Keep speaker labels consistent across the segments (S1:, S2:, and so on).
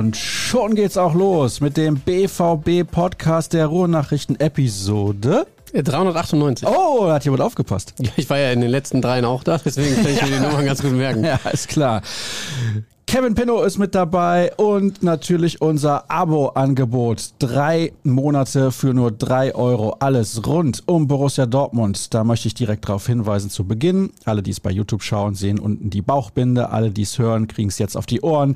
S1: Und schon geht's auch los mit dem BVB Podcast der Ruhrnachrichten Episode
S2: 398.
S1: Oh, da hat jemand aufgepasst.
S2: Ja, ich war ja in den letzten dreien auch da, deswegen kann ich mir die Nummern ganz gut merken.
S1: Ja, ist klar. Kevin Pinno ist mit dabei und natürlich unser Abo-Angebot. Drei Monate für nur drei Euro. Alles rund um Borussia Dortmund. Da möchte ich direkt darauf hinweisen zu Beginn. Alle, die es bei YouTube schauen, sehen unten die Bauchbinde. Alle, die es hören, kriegen es jetzt auf die Ohren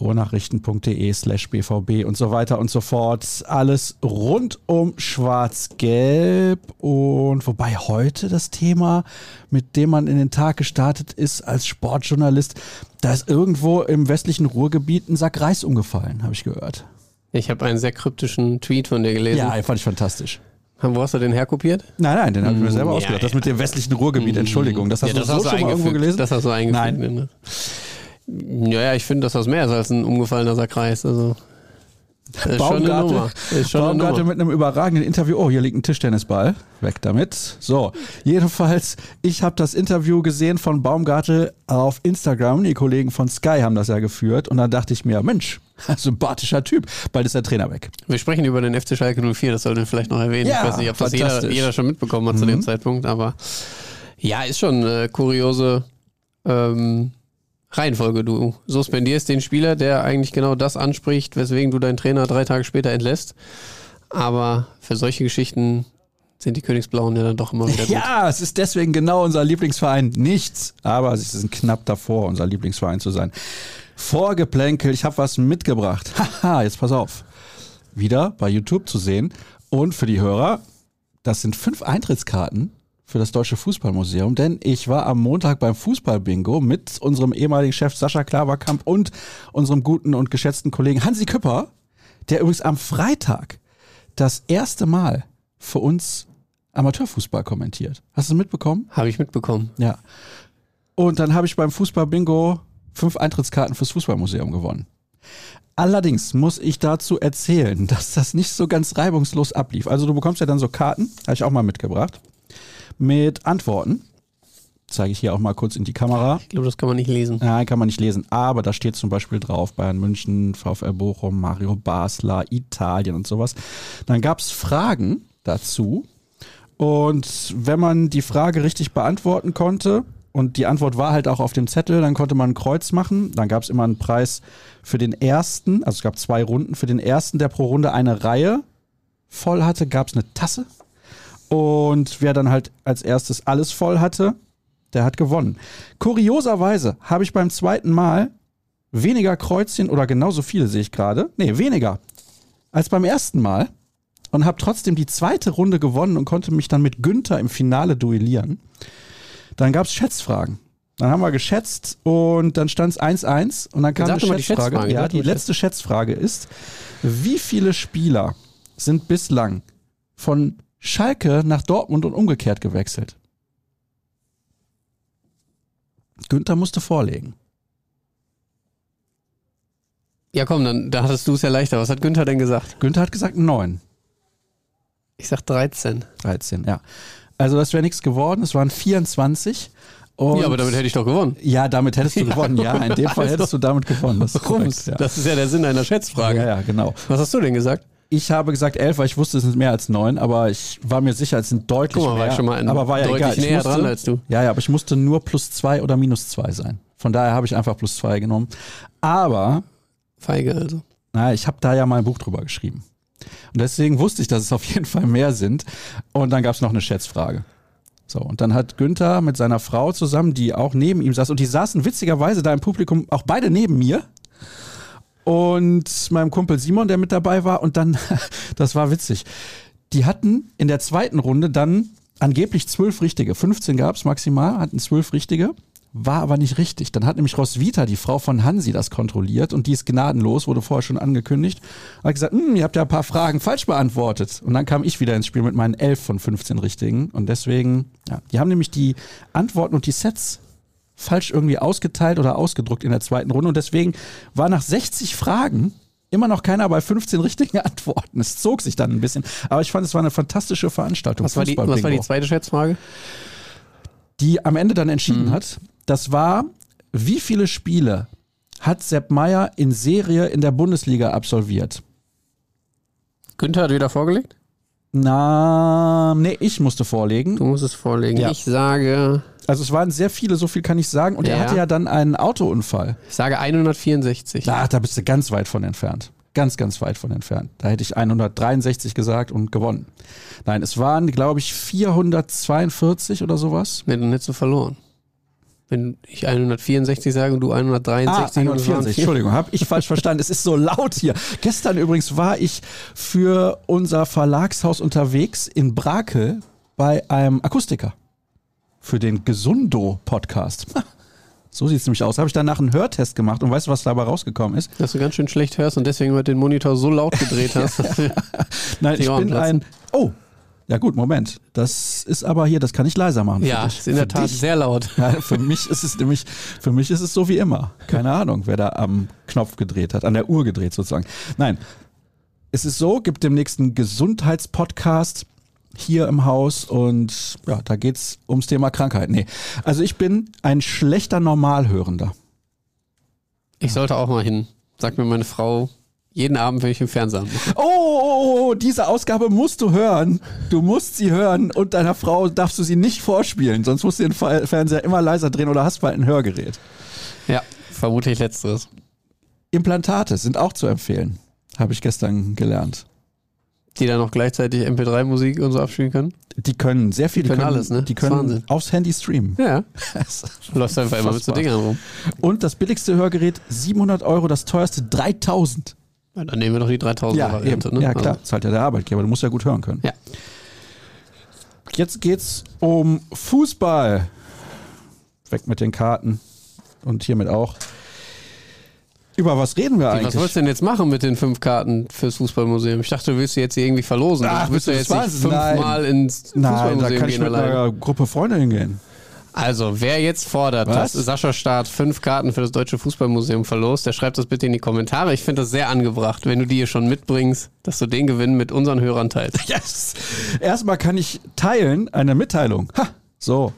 S1: ruhrnachrichten.de slash bvb und so weiter und so fort. Alles rund um Schwarz-Gelb und wobei heute das Thema, mit dem man in den Tag gestartet ist als Sportjournalist, da ist irgendwo im westlichen Ruhrgebiet ein Sack Reis umgefallen, habe ich gehört.
S2: Ich habe einen sehr kryptischen Tweet von dir gelesen.
S1: Ja, fand ich fantastisch.
S2: Wo hast du den herkopiert?
S1: Nein, nein, den habe ich mir selber
S2: Ja,
S1: ausgedacht. Das
S2: ja.
S1: mit dem westlichen Ruhrgebiet, Entschuldigung. Das hast
S2: Ja,
S1: du
S2: das
S1: so
S2: hast du
S1: schon mal irgendwo
S2: eingefügt.
S1: gelesen?
S2: Das hast du eingefügt.
S1: Nein.
S2: Ne? Ja, ja, ich finde, das ist mehr ist als ein umgefallener Sackkreis. Also, das ist
S1: mit einem überragenden Interview. Oh, hier liegt ein Tischtennisball. Weg damit. So, jedenfalls, ich habe das Interview gesehen von Baumgartel auf Instagram. Die Kollegen von Sky haben das ja geführt. Und dann dachte ich mir, Mensch, sympathischer Typ. Bald ist der Trainer weg.
S2: Wir sprechen über den FC Schalke 04, das sollten wir vielleicht noch erwähnen.
S1: Ja,
S2: ich weiß nicht, ob das jeder, jeder schon mitbekommen hat zu
S1: Mhm.
S2: dem Zeitpunkt, aber ja, ist schon eine kuriose ähm, Reihenfolge. Du suspendierst den Spieler, der eigentlich genau das anspricht, weswegen du deinen Trainer drei Tage später entlässt. Aber für solche Geschichten sind die Königsblauen ja dann doch immer wieder gut.
S1: Ja, es ist deswegen genau unser Lieblingsverein. Nichts. Aber sie sind knapp davor, unser Lieblingsverein zu sein. Vorgeplänkel, ich habe was mitgebracht. Haha, jetzt pass auf. Wieder bei YouTube zu sehen. Und für die Hörer, das sind fünf Eintrittskarten für das Deutsche Fußballmuseum, denn ich war am Montag beim Fußballbingo mit unserem ehemaligen Chef Sascha Klaverkamp und unserem guten und geschätzten Kollegen Hansi Küpper, der übrigens am Freitag das erste Mal für uns Amateurfußball kommentiert. Hast du es mitbekommen?
S2: Habe ich mitbekommen.
S1: Ja. Und dann habe ich beim Fußball-Bingo fünf Eintrittskarten fürs Fußballmuseum gewonnen. Allerdings muss ich dazu erzählen, dass das nicht so ganz reibungslos ablief. Also du bekommst ja dann so Karten, habe ich auch mal mitgebracht, mit Antworten. Zeige ich hier auch mal kurz in die Kamera.
S2: Ich glaube, das kann man nicht lesen.
S1: Nein, kann man nicht lesen. Aber da steht zum Beispiel drauf Bayern München, VfL Bochum, Mario Basler, Italien und sowas. Dann gab es Fragen dazu. Und wenn man die Frage richtig beantworten konnte, und die Antwort war halt auch auf dem Zettel, dann konnte man ein Kreuz machen. Dann gab es immer einen Preis für den ersten, also es gab zwei Runden. Für den ersten, der pro Runde eine Reihe voll hatte, gab es eine Tasse. Und wer dann halt als erstes alles voll hatte, der hat gewonnen. Kurioserweise habe ich beim zweiten Mal weniger Kreuzchen oder genauso viele sehe ich gerade. Nee, weniger als beim ersten Mal und habe trotzdem die zweite Runde gewonnen und konnte mich dann mit Günther im Finale duellieren. Dann gab es Schätzfragen. Dann haben wir geschätzt und dann stand es 1-1 und dann kam eine
S2: mal die
S1: Schätzfrage.
S2: Schätzfrage,
S1: Ja, die letzte Schätzfrage ist, wie viele Spieler sind bislang von Schalke nach Dortmund und umgekehrt gewechselt? Günther musste vorlegen.
S2: Ja, komm, dann da hattest du es ja leichter. Was hat Günther denn gesagt?
S1: Günther hat gesagt 9.
S2: Ich sag 13.
S1: 13, ja. Also das wäre nichts geworden, es waren 24. Und
S2: ja, aber damit hätte ich doch gewonnen.
S1: Ja, damit hättest du gewonnen, ja. In dem Fall
S2: Also,
S1: hättest du damit gewonnen. Das ist korrekt, ja.
S2: Das ist ja der Sinn einer Schätzfrage.
S1: ja, ja, genau.
S2: Was hast du denn gesagt?
S1: Ich habe gesagt 11, weil ich wusste, es sind mehr als 9, aber ich war mir sicher, es sind deutlich
S2: Guck mal, war
S1: mehr.
S2: ich schon mal in-
S1: aber war ja
S2: deutlich
S1: egal. Ich
S2: näher
S1: musste,
S2: dran als du.
S1: Ja, ja, aber ich musste nur plus 2 oder minus 2 sein. Von daher habe ich einfach plus 2 genommen. Aber
S2: Feige also.
S1: Na, ich habe da ja mal ein Buch drüber geschrieben. Und deswegen wusste ich, dass es auf jeden Fall mehr sind. Und dann gab es noch eine Schätzfrage. So, und dann hat Günther mit seiner Frau zusammen, die auch neben ihm saß, und die saßen witzigerweise da im Publikum, auch beide neben mir. Und meinem Kumpel Simon, der mit dabei war. Und dann, das war witzig. Die hatten in der zweiten Runde dann angeblich zwölf Richtige. 15 gab es maximal, hatten zwölf Richtige. War aber nicht richtig. Dann hat nämlich Roswitha, die Frau von Hansi, das kontrolliert und die ist gnadenlos, wurde vorher schon angekündigt. Hat gesagt, "Hm, ihr habt ja ein paar Fragen falsch beantwortet. Und dann kam ich wieder ins Spiel mit meinen 11 von 15 Richtigen. Und deswegen, ja, die haben nämlich die Antworten und die Sets falsch irgendwie ausgeteilt oder ausgedruckt in der zweiten Runde. Und deswegen war nach 60 Fragen immer noch keiner bei 15 richtigen Antworten. Es zog sich dann ein bisschen. Aber ich fand, es war eine fantastische Veranstaltung.
S2: Was war, die, was war die zweite Schätzfrage?
S1: die am Ende dann entschieden
S2: Mhm.
S1: hat, das war, wie viele Spiele hat Sepp Meier in Serie in der Bundesliga absolviert?
S2: Günther hat wieder vorgelegt?
S1: Na, nee, ich musste vorlegen.
S2: Du musst es vorlegen.
S1: Ja.
S2: Ich sage,
S1: Also es waren sehr viele, so viel kann ich sagen. Und er
S2: Ja.
S1: hatte ja dann einen Autounfall.
S2: ich sage 164.
S1: Ach, da bist du ganz weit von entfernt. Ganz, ganz weit von entfernt. Da hätte ich 163 gesagt und gewonnen. Nein, es waren, glaube ich, 442 oder sowas.
S2: Nee, dann hättest du verloren. Wenn ich 164 sage und du 163
S1: Ah,
S2: und es waren
S1: 140,
S2: vier-
S1: Entschuldigung, habe ich falsch verstanden. Es ist so laut hier. Gestern übrigens war ich für unser Verlagshaus unterwegs in Brakel bei einem Akustiker. Für den Gesundo-Podcast. So sieht es nämlich aus. Habe ich danach einen Hörtest gemacht und weißt du, was dabei rausgekommen ist?
S2: Dass du ganz schön schlecht hörst und deswegen heute den Monitor so laut gedreht hast.
S1: Nein, ich bin ein. Oh, ja gut, Moment. Das ist aber hier, das kann ich leiser machen.
S2: ja,
S1: dich.
S2: ist in der Tat
S1: dich.
S2: sehr laut.
S1: Ja, für mich ist es nämlich, für mich ist es so wie immer. Keine Ahnung, wer da am Knopf gedreht hat, an der Uhr gedreht sozusagen. Nein, es ist so, gibt demnächst einen Gesundheitspodcast hier im Haus und ja, da geht's ums Thema Krankheit. Nee, also ich bin ein schlechter Normalhörender.
S2: Ich sollte auch mal hin. Sagt mir meine Frau jeden Abend, wenn ich im Fernseher mache.
S1: Oh, oh, oh, diese Ausgabe musst du hören. Du musst sie hören und deiner Frau darfst du sie nicht vorspielen, sonst musst du den Fe- Fernseher immer leiser drehen oder hast bald ein Hörgerät.
S2: Ja, vermutlich letzteres.
S1: Implantate sind auch zu empfehlen, habe ich gestern gelernt.
S2: Die dann noch gleichzeitig MP3-Musik und so abspielen können.
S1: Die können sehr viel,
S2: Die können alles, ne?
S1: Die
S2: Das ist
S1: können
S2: Wahnsinn.
S1: aufs Handy streamen.
S2: Ja, läuft einfach immer mit so. Dingern rum.
S1: Und das billigste Hörgerät 700 Euro, das teuerste 3000.
S2: Ja, dann nehmen wir doch die 3000er Variante.
S1: eben.
S2: Ne?
S1: ja klar,
S2: Also,
S1: zahlt ja der Arbeitgeber, du musst ja gut hören können.
S2: Ja.
S1: Jetzt geht's um Fußball. Weg mit den Karten und hiermit auch. Über was reden wir
S2: was
S1: eigentlich?
S2: wolltest du denn jetzt machen mit den fünf Karten fürs Fußballmuseum? Ich dachte, du willst sie jetzt hier irgendwie verlosen.
S1: Ach,
S2: du willst
S1: du
S2: jetzt nicht fünfmal ins
S1: Nein, da
S2: Fußballmuseum
S1: kann ich mit
S2: allein.
S1: einer Gruppe Freunde hingehen.
S2: Also, wer jetzt fordert,
S1: Was?
S2: dass Sascha Staat fünf Karten für das Deutsche Fußballmuseum verlost, der schreibt das bitte in die Kommentare. Ich finde das sehr angebracht, wenn du die hier schon mitbringst, dass du den Gewinn mit unseren Hörern teilst.
S1: Yes! Erstmal kann ich teilen eine Mitteilung. Ha! So,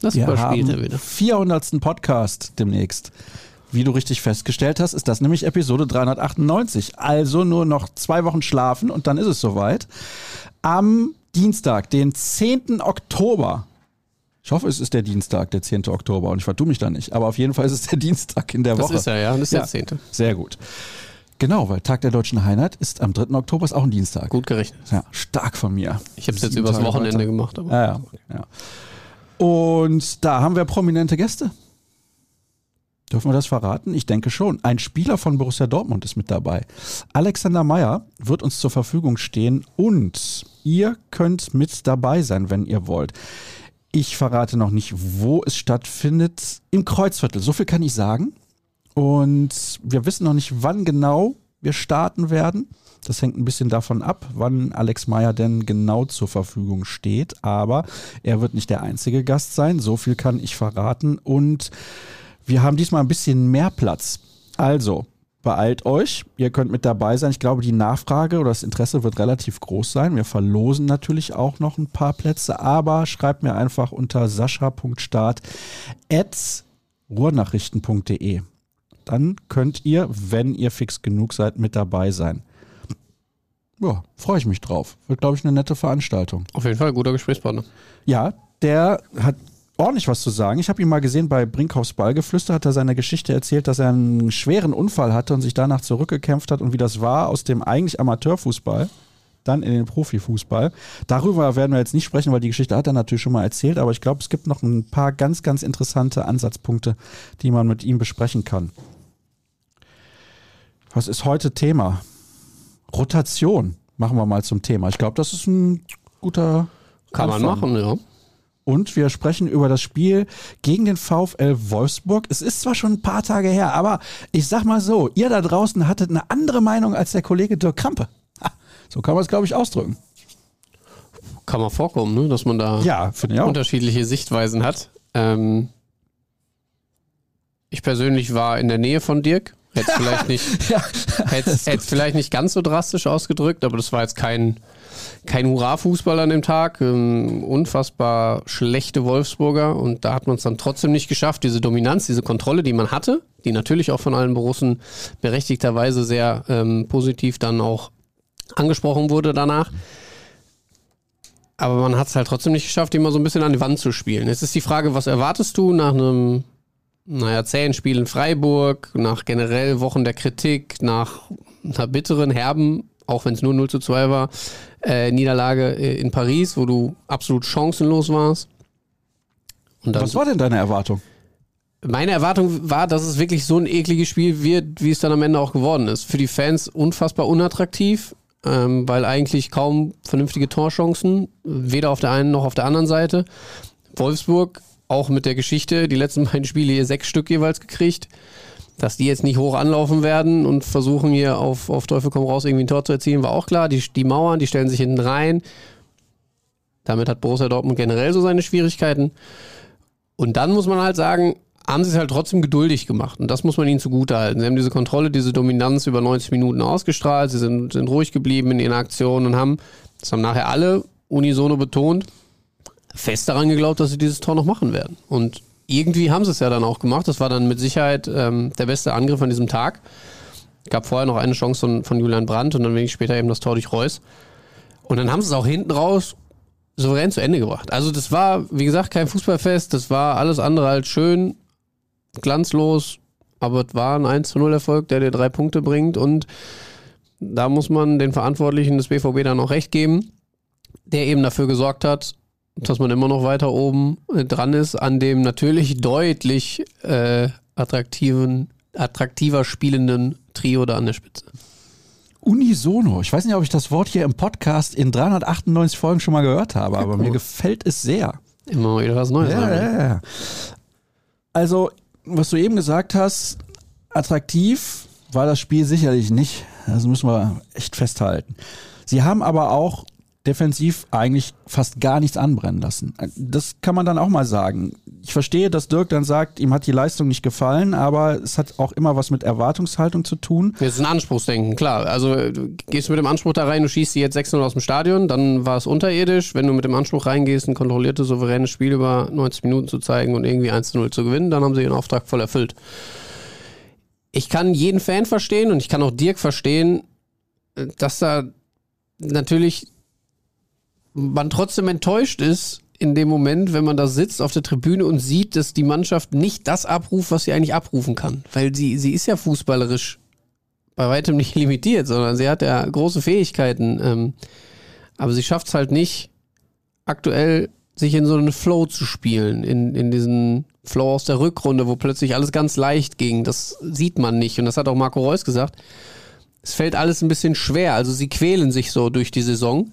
S2: Das
S1: wir
S2: überspielt
S1: haben
S2: er wieder.
S1: 400. Podcast demnächst. Wie du richtig festgestellt hast, ist das nämlich Episode 398. Also nur noch zwei Wochen schlafen und dann ist es soweit. Am Dienstag, den 10. Oktober. Ich hoffe, es ist der Dienstag, der 10. Oktober und ich vertue mich da nicht. Aber auf jeden Fall ist es der Dienstag in der
S2: Das
S1: Woche.
S2: ist er, ja. Das ist
S1: Ja.
S2: der zehnte.
S1: Sehr gut. Genau, weil Tag der Deutschen Einheit ist am 3. Oktober, ist auch ein Dienstag.
S2: Gut gerechnet.
S1: Ja, stark von mir.
S2: Ich habe es jetzt übers
S1: Tage
S2: Wochenende
S1: weiter.
S2: gemacht. Aber
S1: Ja, ja, ja. Und da haben wir prominente Gäste. Dürfen wir das verraten? Ich denke schon. Ein Spieler von Borussia Dortmund ist mit dabei. Alexander Meyer wird uns zur Verfügung stehen und ihr könnt mit dabei sein, wenn ihr wollt. Ich verrate noch nicht, wo es stattfindet. Im Kreuzviertel, so viel kann ich sagen. Und wir wissen noch nicht, wann genau wir starten werden. Das hängt ein bisschen davon ab, wann Alex Meyer denn genau zur Verfügung steht. Aber er wird nicht der einzige Gast sein. So viel kann ich verraten. Und wir haben diesmal ein bisschen mehr Platz. Also, beeilt euch. Ihr könnt mit dabei sein. Ich glaube, die Nachfrage oder das Interesse wird relativ groß sein. Wir verlosen natürlich auch noch ein paar Plätze. Aber schreibt mir einfach unter sascha.start.ruhrnachrichten.de. Dann könnt ihr, wenn ihr fix genug seid, mit dabei sein. Ja, freue ich mich drauf. Wird, glaube ich, eine nette Veranstaltung.
S2: auf jeden Fall guter Gesprächspartner.
S1: Ja, der hat ordentlich was zu sagen. Ich habe ihn mal gesehen bei Brinkhoffs Ballgeflüster, hat er seine Geschichte erzählt, dass er einen schweren Unfall hatte und sich danach zurückgekämpft hat und wie das war aus dem eigentlich Amateurfußball dann in den Profifußball. Darüber werden wir jetzt nicht sprechen, weil die Geschichte hat er natürlich schon mal erzählt, aber ich glaube, es gibt noch ein paar ganz, ganz interessante Ansatzpunkte, die man mit ihm besprechen kann. Was ist heute Thema? Rotation machen wir mal zum Thema. Ich glaube, das ist ein guter
S2: Kann man
S1: Anfang.
S2: machen, ja.
S1: Und wir sprechen über das Spiel gegen den VfL Wolfsburg. Es ist zwar schon ein paar Tage her, aber ich sag mal so, ihr da draußen hattet eine andere Meinung als der Kollege Dirk Krampe. So kann man es, glaube ich, ausdrücken.
S2: Kann mal vorkommen, ne? dass man da
S1: Ja,
S2: unterschiedliche Sichtweisen hat. Ähm, ich persönlich war in der Nähe von Dirk Hätte vielleicht nicht, ja, vielleicht nicht ganz so drastisch ausgedrückt, aber das war jetzt kein, kein Hurra-Fußball an dem Tag. Ähm, unfassbar schlechte Wolfsburger und da hat man es dann trotzdem nicht geschafft, diese Dominanz, diese Kontrolle, die man hatte, die natürlich auch von allen Borussen berechtigterweise sehr ähm, positiv dann auch angesprochen wurde danach. Aber man hat es halt trotzdem nicht geschafft, die mal so ein bisschen an die Wand zu spielen. Jetzt ist die Frage, was erwartest du nach einem naja, zähen Spiel in Freiburg, nach generell Wochen der Kritik, nach einer bitteren, herben, auch wenn es nur 0 zu 2 war, äh, Niederlage äh, in Paris, wo du absolut chancenlos warst.
S1: Was war denn deine Erwartung?
S2: Meine Erwartung war, dass es wirklich so ein ekliges Spiel wird, wie es dann am Ende auch geworden ist. Für die Fans unfassbar unattraktiv, ähm, weil eigentlich kaum vernünftige Torchancen, weder auf der einen noch auf der anderen Seite. Wolfsburg auch mit der Geschichte, die letzten beiden Spiele hier sechs Stück jeweils gekriegt, dass die jetzt nicht hoch anlaufen werden und versuchen hier auf, auf Teufel komm raus irgendwie ein Tor zu erzielen, war auch klar. Die, die Mauern, die stellen sich hinten rein. Damit hat Borussia Dortmund generell so seine Schwierigkeiten. Und dann muss man halt sagen, haben sie es halt trotzdem geduldig gemacht. Und das muss man ihnen zugutehalten. Sie haben diese Kontrolle, diese Dominanz über 90 Minuten ausgestrahlt. Sie sind, sind ruhig geblieben in ihren Aktionen und haben, das haben nachher alle unisono betont, fest daran geglaubt, dass sie dieses Tor noch machen werden. Und irgendwie haben sie es ja dann auch gemacht. Das war dann mit Sicherheit ähm, der beste Angriff an diesem Tag. Gab vorher noch eine Chance von, von Julian Brandt und dann wenig später eben das Tor durch Reus. Und dann haben sie es auch hinten raus souverän zu Ende gebracht. Also das war, wie gesagt, kein Fußballfest. Das war alles andere als schön, glanzlos, aber es war ein 1 zu 0 Erfolg, der dir drei Punkte bringt und da muss man den Verantwortlichen des BVB dann auch recht geben, der eben dafür gesorgt hat, dass man immer noch weiter oben äh, dran ist, an dem natürlich deutlich äh, attraktiven, attraktiver spielenden Trio da an der Spitze.
S1: Unisono. Ich weiß nicht, ob ich das Wort hier im Podcast in 398 Folgen schon mal gehört habe, aber mir gefällt es sehr.
S2: Immer wieder was Neues.
S1: Ja, ja, ja. Also, was du eben gesagt hast, attraktiv war das Spiel sicherlich nicht. Das müssen wir echt festhalten. Sie haben aber auch defensiv eigentlich fast gar nichts anbrennen lassen. Das kann man dann auch mal sagen. Ich verstehe, dass Dirk dann sagt, ihm hat die Leistung nicht gefallen, aber es hat auch immer was mit Erwartungshaltung zu tun.
S2: Das ist ein Anspruchsdenken, klar. Also du gehst mit dem Anspruch da rein, du schießt sie jetzt 6-0 aus dem Stadion, dann war es unterirdisch. Wenn du mit dem Anspruch reingehst, ein kontrolliertes, souveränes Spiel über 90 Minuten zu zeigen und irgendwie 1-0 zu gewinnen, dann haben sie ihren Auftrag voll erfüllt. Ich kann jeden Fan verstehen und ich kann auch Dirk verstehen, dass da natürlich man trotzdem enttäuscht ist in dem Moment, wenn man da sitzt auf der Tribüne und sieht, dass die Mannschaft nicht das abruft, was sie eigentlich abrufen kann. Weil sie, sie ist ja fußballerisch bei weitem nicht limitiert, sondern sie hat ja große Fähigkeiten. Ähm, aber sie schafft es halt nicht, aktuell sich in so einen Flow zu spielen, in, in diesen Flow aus der Rückrunde, wo plötzlich alles ganz leicht ging. Das sieht man nicht. Und das hat auch Marco Reus gesagt. Es fällt alles ein bisschen schwer. Also sie quälen sich so durch die Saison.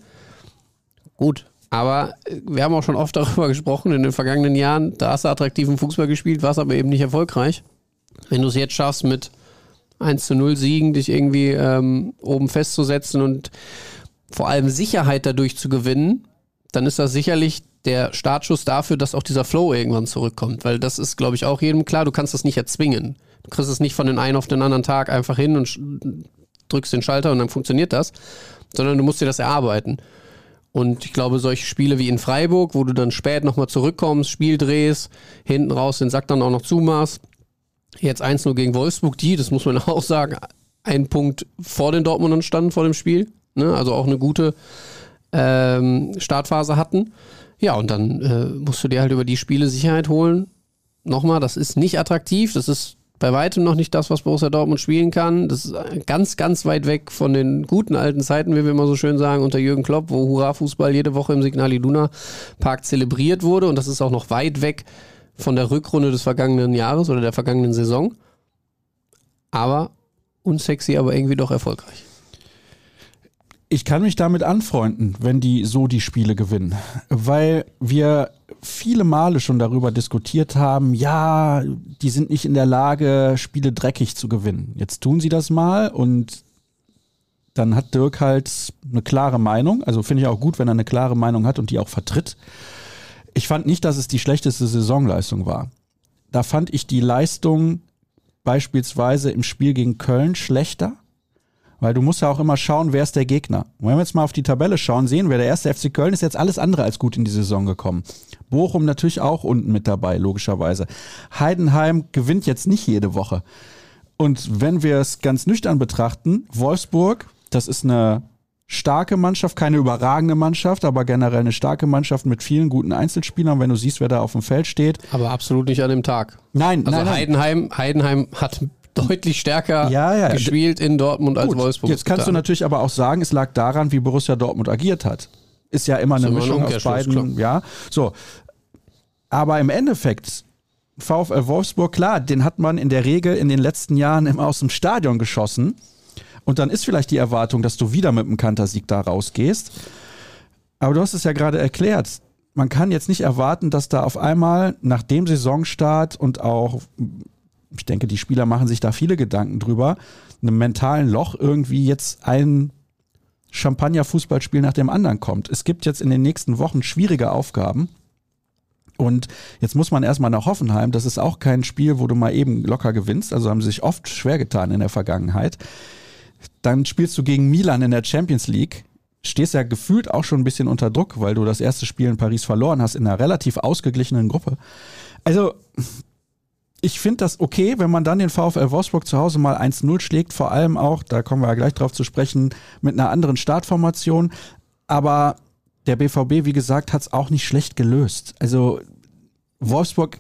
S2: Gut, aber äh, wir haben auch schon oft darüber gesprochen in den vergangenen Jahren. Da hast du attraktiven Fußball gespielt, warst aber eben nicht erfolgreich. Wenn du es jetzt schaffst, mit 1 zu 0 Siegen dich irgendwie ähm, oben festzusetzen und vor allem Sicherheit dadurch zu gewinnen, dann ist das sicherlich der Startschuss dafür, dass auch dieser Flow irgendwann zurückkommt. Weil das ist, glaube ich, auch jedem klar, du kannst das nicht erzwingen. Du kriegst es nicht von den einen auf den anderen Tag einfach hin und drückst den Schalter und dann funktioniert das, sondern du musst dir das erarbeiten. Und ich glaube, solche Spiele wie in Freiburg, wo du dann spät nochmal zurückkommst, Spiel drehst, hinten raus den Sack dann auch noch zumachst. Jetzt 1-0 gegen Wolfsburg, die, das muss man auch sagen, ein Punkt vor den Dortmundern standen vor dem Spiel. Ne? Also auch eine gute ähm, Startphase hatten. Ja, und dann äh, musst du dir halt über die Spiele Sicherheit holen. Nochmal, das ist nicht attraktiv, das ist bei weitem noch nicht das, was Borussia Dortmund spielen kann. Das ist ganz, ganz weit weg von den guten alten Zeiten, wie wir immer so schön sagen, unter Jürgen Klopp, wo Hurra-Fußball jede Woche im Signal Iduna Park zelebriert wurde. Und das ist auch noch weit weg von der Rückrunde des vergangenen Jahres oder der vergangenen Saison. Aber unsexy, aber irgendwie doch erfolgreich
S1: ich kann mich damit anfreunden, wenn die so die Spiele gewinnen, weil wir viele Male schon darüber diskutiert haben, ja, die sind nicht in der Lage, Spiele dreckig zu gewinnen. Jetzt tun sie das mal und dann hat Dirk halt eine klare Meinung. Also finde ich auch gut, wenn er eine klare Meinung hat und die auch vertritt. Ich fand nicht, dass es die schlechteste Saisonleistung war. Da fand ich die Leistung beispielsweise im Spiel gegen Köln schlechter? Weil du musst ja auch immer schauen, wer ist der Gegner. Und wenn wir jetzt mal auf die Tabelle schauen, sehen wir, der erste FC Köln ist jetzt alles andere als gut in die Saison gekommen. Bochum natürlich auch unten mit dabei, logischerweise. Heidenheim gewinnt jetzt nicht jede Woche. Und wenn wir es ganz nüchtern betrachten, Wolfsburg, das ist eine starke Mannschaft, keine überragende Mannschaft, aber generell eine starke Mannschaft mit vielen guten Einzelspielern, wenn du siehst, wer da auf dem Feld steht.
S2: Aber absolut nicht an dem Tag.
S1: Nein,
S2: Also
S1: nein, nein.
S2: Heidenheim, Heidenheim hat deutlich stärker
S1: Ja, ja.
S2: gespielt in Dortmund als
S1: Gut,
S2: Wolfsburg.
S1: Jetzt kannst du natürlich aber auch sagen, es lag daran, wie Borussia Dortmund agiert hat. Ist ja immer eine
S2: ein
S1: Mischung aus beiden, ja. So. Aber im Endeffekt, VfL Wolfsburg, klar, den hat man in der Regel in den letzten Jahren immer aus dem Stadion geschossen. Und dann ist vielleicht die Erwartung, dass du wieder mit einem Kantersieg da rausgehst. Aber du hast es ja gerade erklärt. Man kann jetzt nicht erwarten, dass da auf einmal nach dem Saisonstart und auch, ich denke, die Spieler machen sich da viele Gedanken drüber, einem mentalen Loch irgendwie jetzt ein Champagner-Fußballspiel nach dem anderen kommt. Es gibt jetzt in den nächsten Wochen schwierige Aufgaben. Und jetzt muss man erstmal nach Hoffenheim. Das ist auch kein Spiel, wo du mal eben locker gewinnst. Also haben sie sich oft schwer getan in der Vergangenheit. Dann spielst du gegen Milan in der Champions League. Stehst ja gefühlt auch schon ein bisschen unter Druck, weil du das erste Spiel in Paris verloren hast in einer relativ ausgeglichenen Gruppe. Also, ich finde das okay, wenn man dann den VfL Wolfsburg zu Hause mal 1-0 schlägt, vor allem auch, da kommen wir ja gleich drauf zu sprechen, mit einer anderen Startformation. Aber der BVB, wie gesagt, hat es auch nicht schlecht gelöst. Also Wolfsburg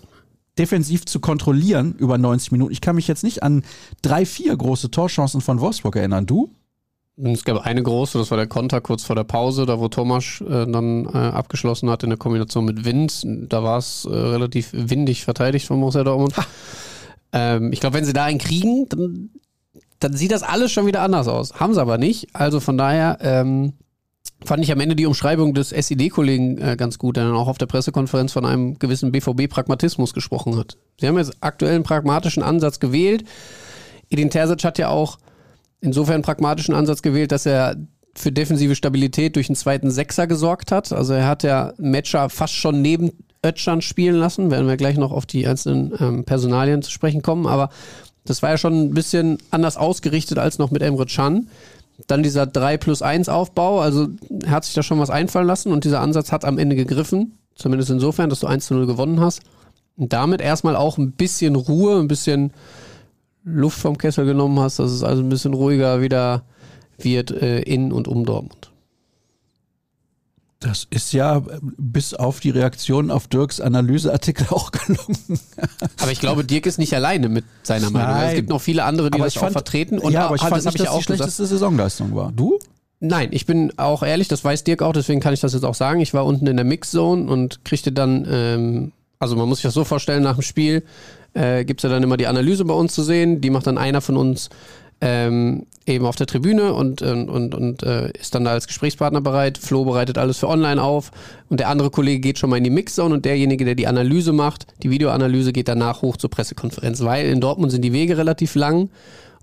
S1: defensiv zu kontrollieren über 90 Minuten. Ich kann mich jetzt nicht an drei, vier große Torchancen von Wolfsburg erinnern. Du?
S2: Es gab eine große, das war der Konter kurz vor der Pause, da wo Thomas äh, dann äh, abgeschlossen hat in der Kombination mit Wind. Da war es äh, relativ windig verteidigt von Borussia Dortmund. Ähm, ich glaube, wenn sie da einen kriegen, dann, dann sieht das alles schon wieder anders aus. Haben sie aber nicht. Also von daher ähm, fand ich am Ende die Umschreibung des SED-Kollegen äh, ganz gut, der dann auch auf der Pressekonferenz von einem gewissen BVB-Pragmatismus gesprochen hat. Sie haben jetzt aktuell einen pragmatischen Ansatz gewählt. Edin Terzic hat ja auch insofern pragmatischen Ansatz gewählt, dass er für defensive Stabilität durch einen zweiten Sechser gesorgt hat. Also er hat ja Matcher fast schon neben Özcan spielen lassen. Werden wir gleich noch auf die einzelnen ähm, Personalien zu sprechen kommen. Aber das war ja schon ein bisschen anders ausgerichtet als noch mit Emre Can. Dann dieser 3 plus 1 Aufbau. Also er hat sich da schon was einfallen lassen und dieser Ansatz hat am Ende gegriffen. Zumindest insofern, dass du 1 zu 0 gewonnen hast. Und damit erstmal auch ein bisschen Ruhe, ein bisschen Luft vom Kessel genommen hast, dass es also ein bisschen ruhiger wieder wird äh, in und um Dortmund.
S1: Das ist ja äh, bis auf die Reaktion auf Dirks Analyseartikel auch gelungen.
S2: Aber ich glaube, Dirk ist nicht alleine mit seiner Meinung.
S1: Nein.
S2: Es gibt noch viele andere, die
S1: Aber
S2: das
S1: ich
S2: auch
S1: fand-
S2: vertreten. Und
S1: ja, aber ich
S2: ah,
S1: fand
S2: das
S1: nicht,
S2: ich
S1: dass
S2: ja
S1: die
S2: auch gesagt.
S1: schlechteste Saisonleistung war. Du?
S2: Nein, ich bin auch ehrlich, das weiß Dirk auch, deswegen kann ich das jetzt auch sagen. Ich war unten in der Mixzone und kriegte dann, ähm, also man muss sich das so vorstellen, nach dem Spiel äh, gibt es ja dann immer die Analyse bei uns zu sehen. Die macht dann einer von uns ähm, eben auf der Tribüne und, und, und, äh, ist dann da als Gesprächspartner bereit. Flo bereitet alles für online auf und der andere Kollege geht schon mal in die Mixzone und derjenige, der die Analyse macht, die Videoanalyse, geht danach hoch zur Pressekonferenz, weil in Dortmund sind die Wege relativ lang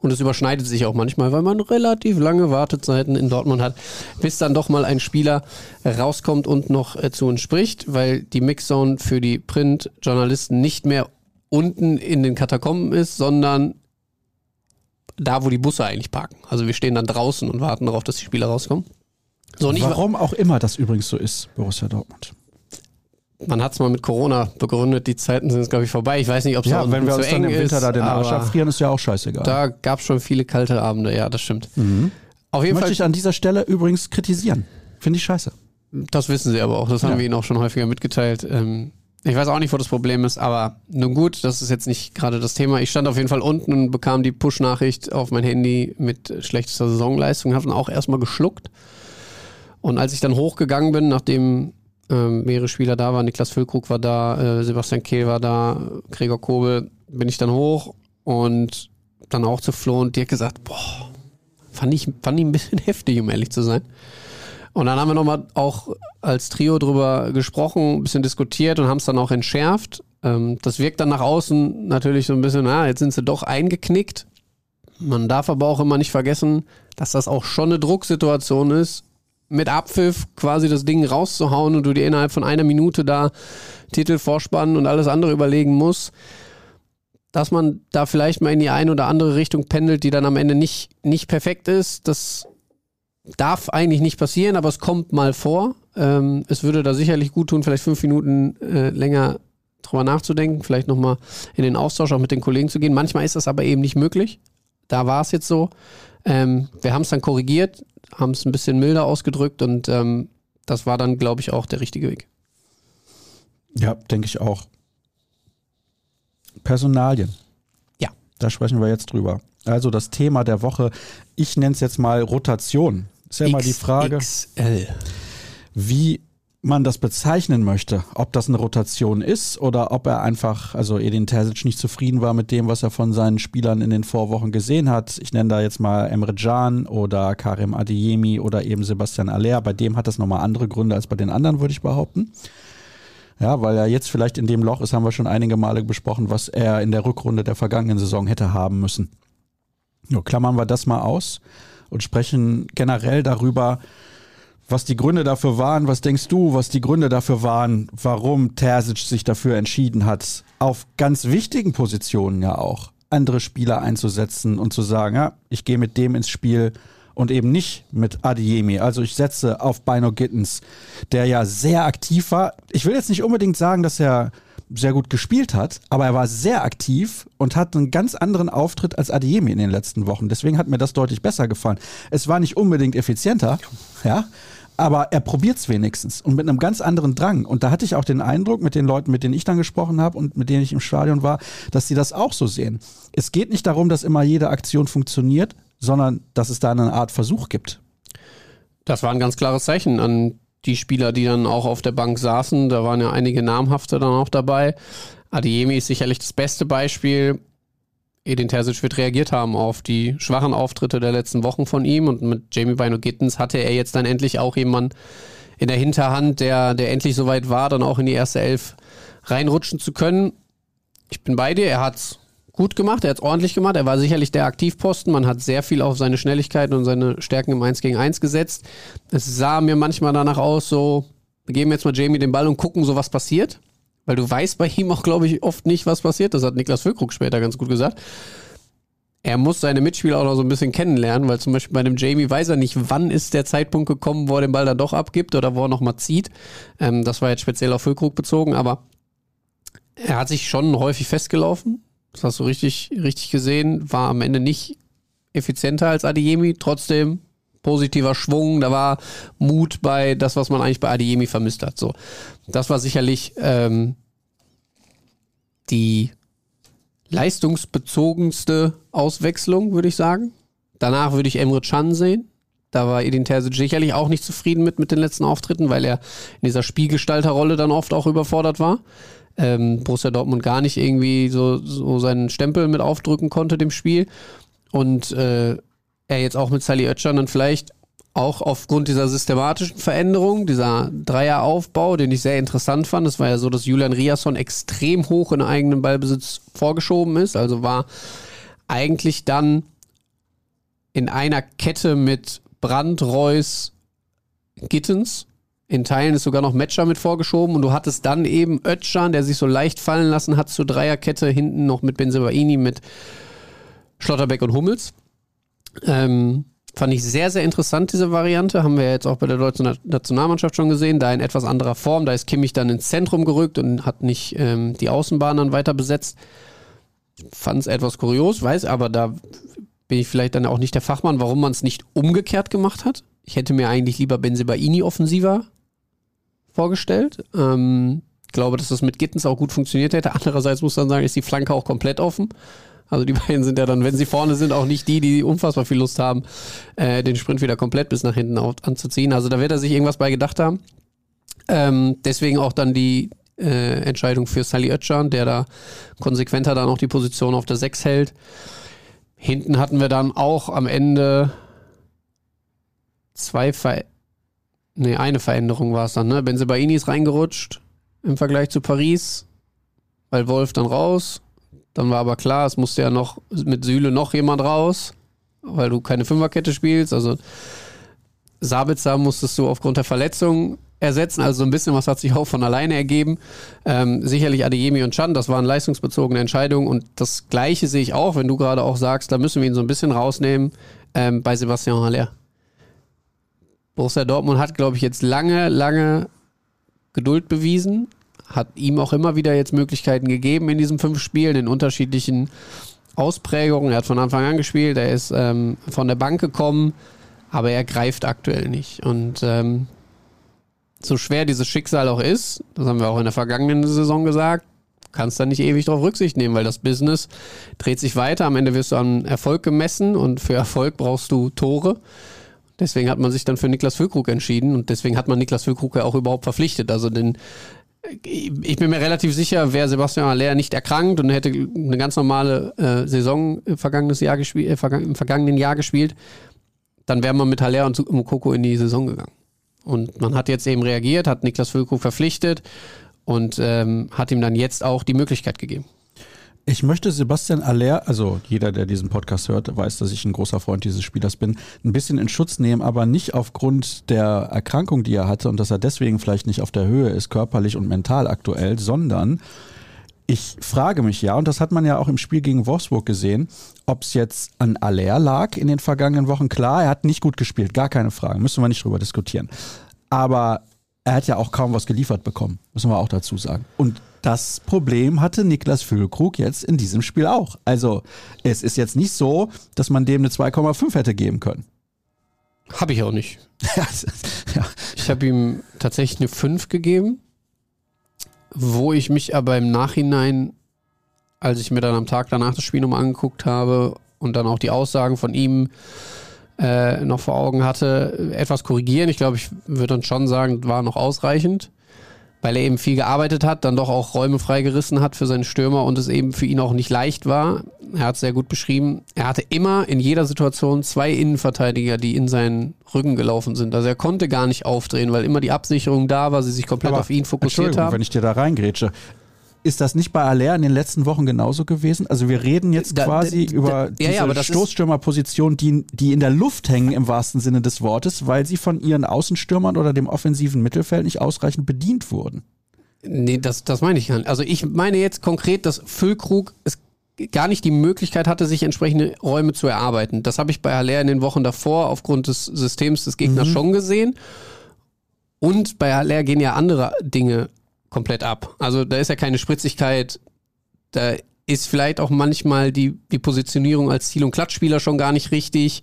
S2: und es überschneidet sich auch manchmal, weil man relativ lange Wartezeiten in Dortmund hat, bis dann doch mal ein Spieler rauskommt und noch äh, zu uns spricht, weil die Mixzone für die Print-Journalisten nicht mehr unten in den Katakomben ist, sondern da, wo die Busse eigentlich parken. Also wir stehen dann draußen und warten darauf, dass die Spieler rauskommen. So,
S1: Warum auch immer das übrigens so ist, Borussia Dortmund.
S2: man hat es mal mit Corona begründet, die Zeiten sind jetzt, glaube ich, vorbei. Ich weiß nicht, ob es
S1: Ja, wenn wir
S2: zu
S1: uns dann
S2: eng
S1: im Winter
S2: ist,
S1: da den Arsch abfrieren, ist ja auch scheißegal.
S2: Da gab es schon viele kalte Abende, ja, das stimmt.
S1: Mhm.
S2: Auf jeden
S1: Möchte
S2: Fall
S1: ich an dieser Stelle übrigens kritisieren. Finde ich scheiße.
S2: Das wissen sie aber auch. Das haben
S1: Ja.
S2: wir ihnen auch schon häufiger mitgeteilt. Ähm, ich weiß auch nicht, wo das Problem ist, aber nun gut, das ist jetzt nicht gerade das Thema. Ich stand auf jeden Fall unten und bekam die Push-Nachricht auf mein Handy mit schlechtester Saisonleistung, habe dann auch erstmal geschluckt. Und als ich dann hochgegangen bin, nachdem ähm, mehrere Spieler da waren, Niklas Füllkrug war da, äh, Sebastian Kehl war da, Gregor Kobel, bin ich dann hoch und dann auch zu Flo und Dirk gesagt, boah, fand ich, fand ich ein bisschen heftig, um ehrlich zu sein. Und dann haben wir nochmal auch als Trio drüber gesprochen, ein bisschen diskutiert und haben es dann auch entschärft. Ähm, das wirkt dann nach außen natürlich so ein bisschen, na, jetzt sind sie doch eingeknickt. Man darf aber auch immer nicht vergessen, dass das auch schon eine Drucksituation ist, mit Abpfiff quasi das Ding rauszuhauen und du dir innerhalb von einer Minute da Titel, Vorspann und alles andere überlegen musst. dass man da vielleicht mal in die eine oder andere Richtung pendelt, die dann am Ende nicht, nicht perfekt ist. Das darf eigentlich nicht passieren, aber es kommt mal vor. Ähm, es würde da sicherlich gut tun, vielleicht fünf Minuten äh, länger drüber nachzudenken, vielleicht nochmal in den Austausch auch mit den Kollegen zu gehen. Manchmal ist das aber eben nicht möglich. Da war es jetzt so. Ähm, wir haben es dann korrigiert, haben es ein bisschen milder ausgedrückt und ähm, das war dann, glaube ich, auch der richtige Weg.
S1: Ja, denke ich auch. Personalien.
S2: Ja.
S1: Da sprechen wir jetzt drüber. Also das Thema der Woche, ich nenne es jetzt mal Rotation. Ist ja immer die Frage,
S2: XL.
S1: wie man das bezeichnen möchte, ob das eine Rotation ist oder ob er einfach, also Edin Terzic nicht zufrieden war mit dem, was er von seinen Spielern in den Vorwochen gesehen hat. Ich nenne da jetzt mal Emre Can oder Karim Adeyemi oder eben Sebastian Aller. Bei dem hat das nochmal andere Gründe als bei den anderen, würde ich behaupten. Ja, weil er jetzt vielleicht in dem Loch ist, haben wir schon einige Male besprochen, was er in der Rückrunde der vergangenen Saison hätte haben müssen. Jo, klammern wir das mal aus und sprechen generell darüber, was die Gründe dafür waren. Was denkst du, was die Gründe dafür waren, warum Terzic sich dafür entschieden hat, auf ganz wichtigen Positionen ja auch andere Spieler einzusetzen und zu sagen, ja, ich gehe mit dem ins Spiel und eben nicht mit Adiemi. Also ich setze auf Bino Gittens, der ja sehr aktiv war. Ich will jetzt nicht unbedingt sagen, dass er sehr gut gespielt hat, aber er war sehr aktiv und hat einen ganz anderen Auftritt als Adiemi in den letzten Wochen. Deswegen hat mir das deutlich besser gefallen. Es war nicht unbedingt effizienter, ja, aber er probiert es wenigstens und mit einem ganz anderen Drang. Und da hatte ich auch den Eindruck mit den Leuten, mit denen ich dann gesprochen habe und mit denen ich im Stadion war, dass sie das auch so sehen. Es geht nicht darum, dass immer jede Aktion funktioniert, sondern dass es da eine Art Versuch gibt.
S2: Das war ein ganz klares Zeichen an die Spieler, die dann auch auf der Bank saßen. Da waren ja einige namhafte dann auch dabei. Adiemi ist sicherlich das beste Beispiel. Edin Terzic wird reagiert haben auf die schwachen Auftritte der letzten Wochen von ihm und mit Jamie Bino Gittens hatte er jetzt dann endlich auch jemanden in der Hinterhand, der, der endlich soweit war, dann auch in die erste Elf reinrutschen zu können. Ich bin bei dir, er hat's gut gemacht, er hat es ordentlich gemacht, er war sicherlich der Aktivposten, man hat sehr viel auf seine Schnelligkeit und seine Stärken im 1 gegen 1 gesetzt. Es sah mir manchmal danach aus, so, wir geben jetzt mal Jamie den Ball und gucken so, was passiert. Weil du weißt bei ihm auch, glaube ich, oft nicht, was passiert. Das hat Niklas Füllkrug später ganz gut gesagt. Er muss seine Mitspieler auch noch so ein bisschen kennenlernen, weil zum Beispiel bei dem Jamie weiß er nicht, wann ist der Zeitpunkt gekommen, wo er den Ball dann doch abgibt oder wo er nochmal zieht. Ähm, das war jetzt speziell auf Füllkrug bezogen, aber er hat sich schon häufig festgelaufen. Das hast du richtig, richtig gesehen. War am Ende nicht effizienter als Adiemi. Trotzdem positiver Schwung. Da war Mut bei das, was man eigentlich bei Adiemi vermisst hat. So, das war sicherlich ähm, die leistungsbezogenste Auswechslung, würde ich sagen. Danach würde ich Emre Can sehen. Da war Edin Terzic sicherlich auch nicht zufrieden mit, mit den letzten Auftritten, weil er in dieser Spielgestalterrolle dann oft auch überfordert war. Ähm, Borussia Dortmund gar nicht irgendwie so, so seinen Stempel mit aufdrücken konnte dem Spiel. Und äh, er jetzt auch mit Sally Oetschan dann vielleicht auch aufgrund dieser systematischen Veränderung, dieser Dreieraufbau, den ich sehr interessant fand. Es war ja so, dass Julian Riasson extrem hoch in eigenen Ballbesitz vorgeschoben ist. Also war eigentlich dann in einer Kette mit Brand, Reus, Gittens. In Teilen ist sogar noch Matcher mit vorgeschoben und du hattest dann eben Ötschan, der sich so leicht fallen lassen hat zur Dreierkette, hinten noch mit Benzebaini, mit Schlotterbeck und Hummels. Ähm, fand ich sehr, sehr interessant, diese Variante. Haben wir jetzt auch bei der deutschen Nationalmannschaft schon gesehen. Da in etwas anderer Form. Da ist Kimmich dann ins Zentrum gerückt und hat nicht ähm, die Außenbahn dann weiter besetzt. Fand es etwas kurios, weiß aber, da bin ich vielleicht dann auch nicht der Fachmann, warum man es nicht umgekehrt gemacht hat. Ich hätte mir eigentlich lieber Benzebaini offensiver vorgestellt. Ähm, glaube, dass das mit Gittens auch gut funktioniert hätte. Andererseits muss man sagen, ist die Flanke auch komplett offen. Also die beiden sind ja dann, wenn sie vorne sind, auch nicht die, die unfassbar viel Lust haben, äh, den Sprint wieder komplett bis nach hinten auf, anzuziehen. Also da wird er sich irgendwas bei gedacht haben. Ähm, deswegen auch dann die äh, Entscheidung für Sally Oetschan, der da konsequenter dann auch die Position auf der 6 hält. Hinten hatten wir dann auch am Ende zwei Ver nee, eine Veränderung war es dann, ne? Benzebaini ist reingerutscht im Vergleich zu Paris, weil Wolf dann raus. Dann war aber klar, es musste ja noch mit Süle noch jemand raus, weil du keine Fünferkette spielst. Also Sabitzer musstest du aufgrund der Verletzung ersetzen. Also so ein bisschen was hat sich auch von alleine ergeben. Ähm, sicherlich Adeyemi und Chan, das waren leistungsbezogene Entscheidungen und das Gleiche sehe ich auch, wenn du gerade auch sagst, da müssen wir ihn so ein bisschen rausnehmen ähm, bei Sebastian Haller. Borussia Dortmund hat, glaube ich, jetzt lange, lange Geduld bewiesen, hat ihm auch immer wieder jetzt Möglichkeiten gegeben in diesen fünf Spielen in unterschiedlichen Ausprägungen. Er hat von Anfang an gespielt, er ist ähm, von der Bank gekommen, aber er greift aktuell nicht. Und ähm, so schwer dieses Schicksal auch ist, das haben wir auch in der vergangenen Saison gesagt, kannst da nicht ewig darauf Rücksicht nehmen, weil das Business dreht sich weiter. Am Ende wirst du an Erfolg gemessen und für Erfolg brauchst du Tore. Deswegen hat man sich dann für Niklas Füllkrug entschieden und deswegen hat man Niklas Füllkrug ja auch überhaupt verpflichtet. Also den, ich bin mir relativ sicher, wäre Sebastian Aller nicht erkrankt und hätte eine ganz normale äh, Saison im, vergangenes Jahr gespielt, äh, im vergangenen Jahr gespielt, dann wäre man mit Haller und Mokoko in die Saison gegangen. Und man hat jetzt eben reagiert, hat Niklas Füllkrug verpflichtet und ähm, hat ihm dann jetzt auch die Möglichkeit gegeben.
S1: Ich möchte Sebastian Aller, also jeder, der diesen Podcast hört, weiß, dass ich ein großer Freund dieses Spielers bin, ein bisschen in Schutz nehmen, aber nicht aufgrund der Erkrankung, die er hatte und dass er deswegen vielleicht nicht auf der Höhe ist, körperlich und mental aktuell, sondern ich frage mich ja, und das hat man ja auch im Spiel gegen Wolfsburg gesehen, ob es jetzt an Aller lag in den vergangenen Wochen. Klar, er hat nicht gut gespielt, gar keine Frage, müssen wir nicht drüber diskutieren. Aber er hat ja auch kaum was geliefert bekommen, müssen wir auch dazu sagen. Und das Problem hatte Niklas Füllkrug jetzt in diesem Spiel auch. Also es ist jetzt nicht so, dass man dem eine 2,5 hätte geben können.
S2: Habe ich auch nicht. ja. Ich habe ihm tatsächlich eine 5 gegeben, wo ich mich aber im Nachhinein, als ich mir dann am Tag danach das Spiel nochmal angeguckt habe und dann auch die Aussagen von ihm äh, noch vor Augen hatte, etwas korrigieren. Ich glaube, ich würde dann schon sagen, war noch ausreichend weil er eben viel gearbeitet hat, dann doch auch Räume freigerissen hat für seinen Stürmer und es eben für ihn auch nicht leicht war. Er hat es sehr gut beschrieben. Er hatte immer in jeder Situation zwei Innenverteidiger, die in seinen Rücken gelaufen sind. Also er konnte gar nicht aufdrehen, weil immer die Absicherung da war, sie sich komplett Aber auf ihn fokussiert haben.
S1: wenn ich dir da reingrätsche. Ist das nicht bei Aller in den letzten Wochen genauso gewesen? Also wir reden jetzt da, quasi da, über da, diese ja, ja, Stoßstürmerposition, die, die in der Luft hängen im wahrsten Sinne des Wortes, weil sie von ihren Außenstürmern oder dem offensiven Mittelfeld nicht ausreichend bedient wurden.
S2: Nee, das, das meine ich gar nicht. Also ich meine jetzt konkret, dass Füllkrug es gar nicht die Möglichkeit hatte, sich entsprechende Räume zu erarbeiten. Das habe ich bei Haller in den Wochen davor aufgrund des Systems des Gegners mhm. schon gesehen. Und bei Haller gehen ja andere Dinge komplett ab. Also da ist ja keine Spritzigkeit, da ist vielleicht auch manchmal die, die Positionierung als Ziel- und Klatschspieler schon gar nicht richtig.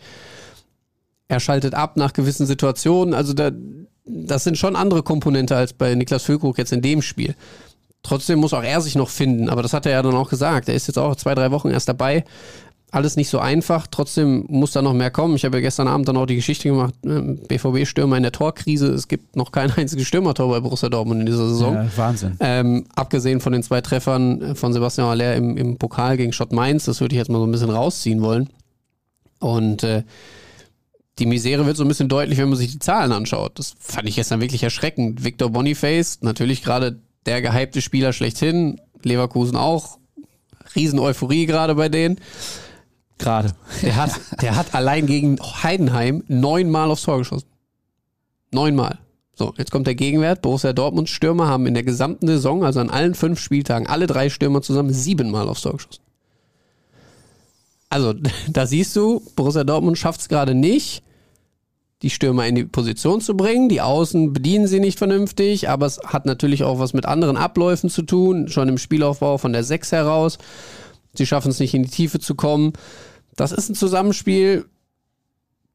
S2: Er schaltet ab nach gewissen Situationen. Also da, das sind schon andere Komponente als bei Niklas Füllkrug jetzt in dem Spiel. Trotzdem muss auch er sich noch finden, aber das hat er ja dann auch gesagt. Er ist jetzt auch zwei, drei Wochen erst dabei alles nicht so einfach. Trotzdem muss da noch mehr kommen. Ich habe ja gestern Abend dann auch die Geschichte gemacht, BVB-Stürmer in der Torkrise. Es gibt noch kein einziges Stürmertor bei Borussia Dortmund in dieser Saison. Ja,
S1: Wahnsinn.
S2: Ähm, abgesehen von den zwei Treffern von Sebastian Aller im, im Pokal gegen Schott Mainz, das würde ich jetzt mal so ein bisschen rausziehen wollen. Und äh, die Misere wird so ein bisschen deutlich, wenn man sich die Zahlen anschaut. Das fand ich gestern wirklich erschreckend. Victor Boniface, natürlich gerade der gehypte Spieler schlechthin, Leverkusen auch. Riesen Euphorie gerade bei denen.
S1: Gerade.
S2: Der hat, der hat allein gegen Heidenheim neunmal aufs Tor geschossen. Neunmal. So, jetzt kommt der Gegenwert. Borussia Dortmunds Stürmer haben in der gesamten Saison, also an allen fünf Spieltagen, alle drei Stürmer zusammen siebenmal aufs Tor geschossen. Also, da siehst du, Borussia Dortmund schafft es gerade nicht, die Stürmer in die Position zu bringen. Die Außen bedienen sie nicht vernünftig, aber es hat natürlich auch was mit anderen Abläufen zu tun, schon im Spielaufbau von der Sechs heraus. Sie schaffen es nicht in die Tiefe zu kommen. Das ist ein Zusammenspiel,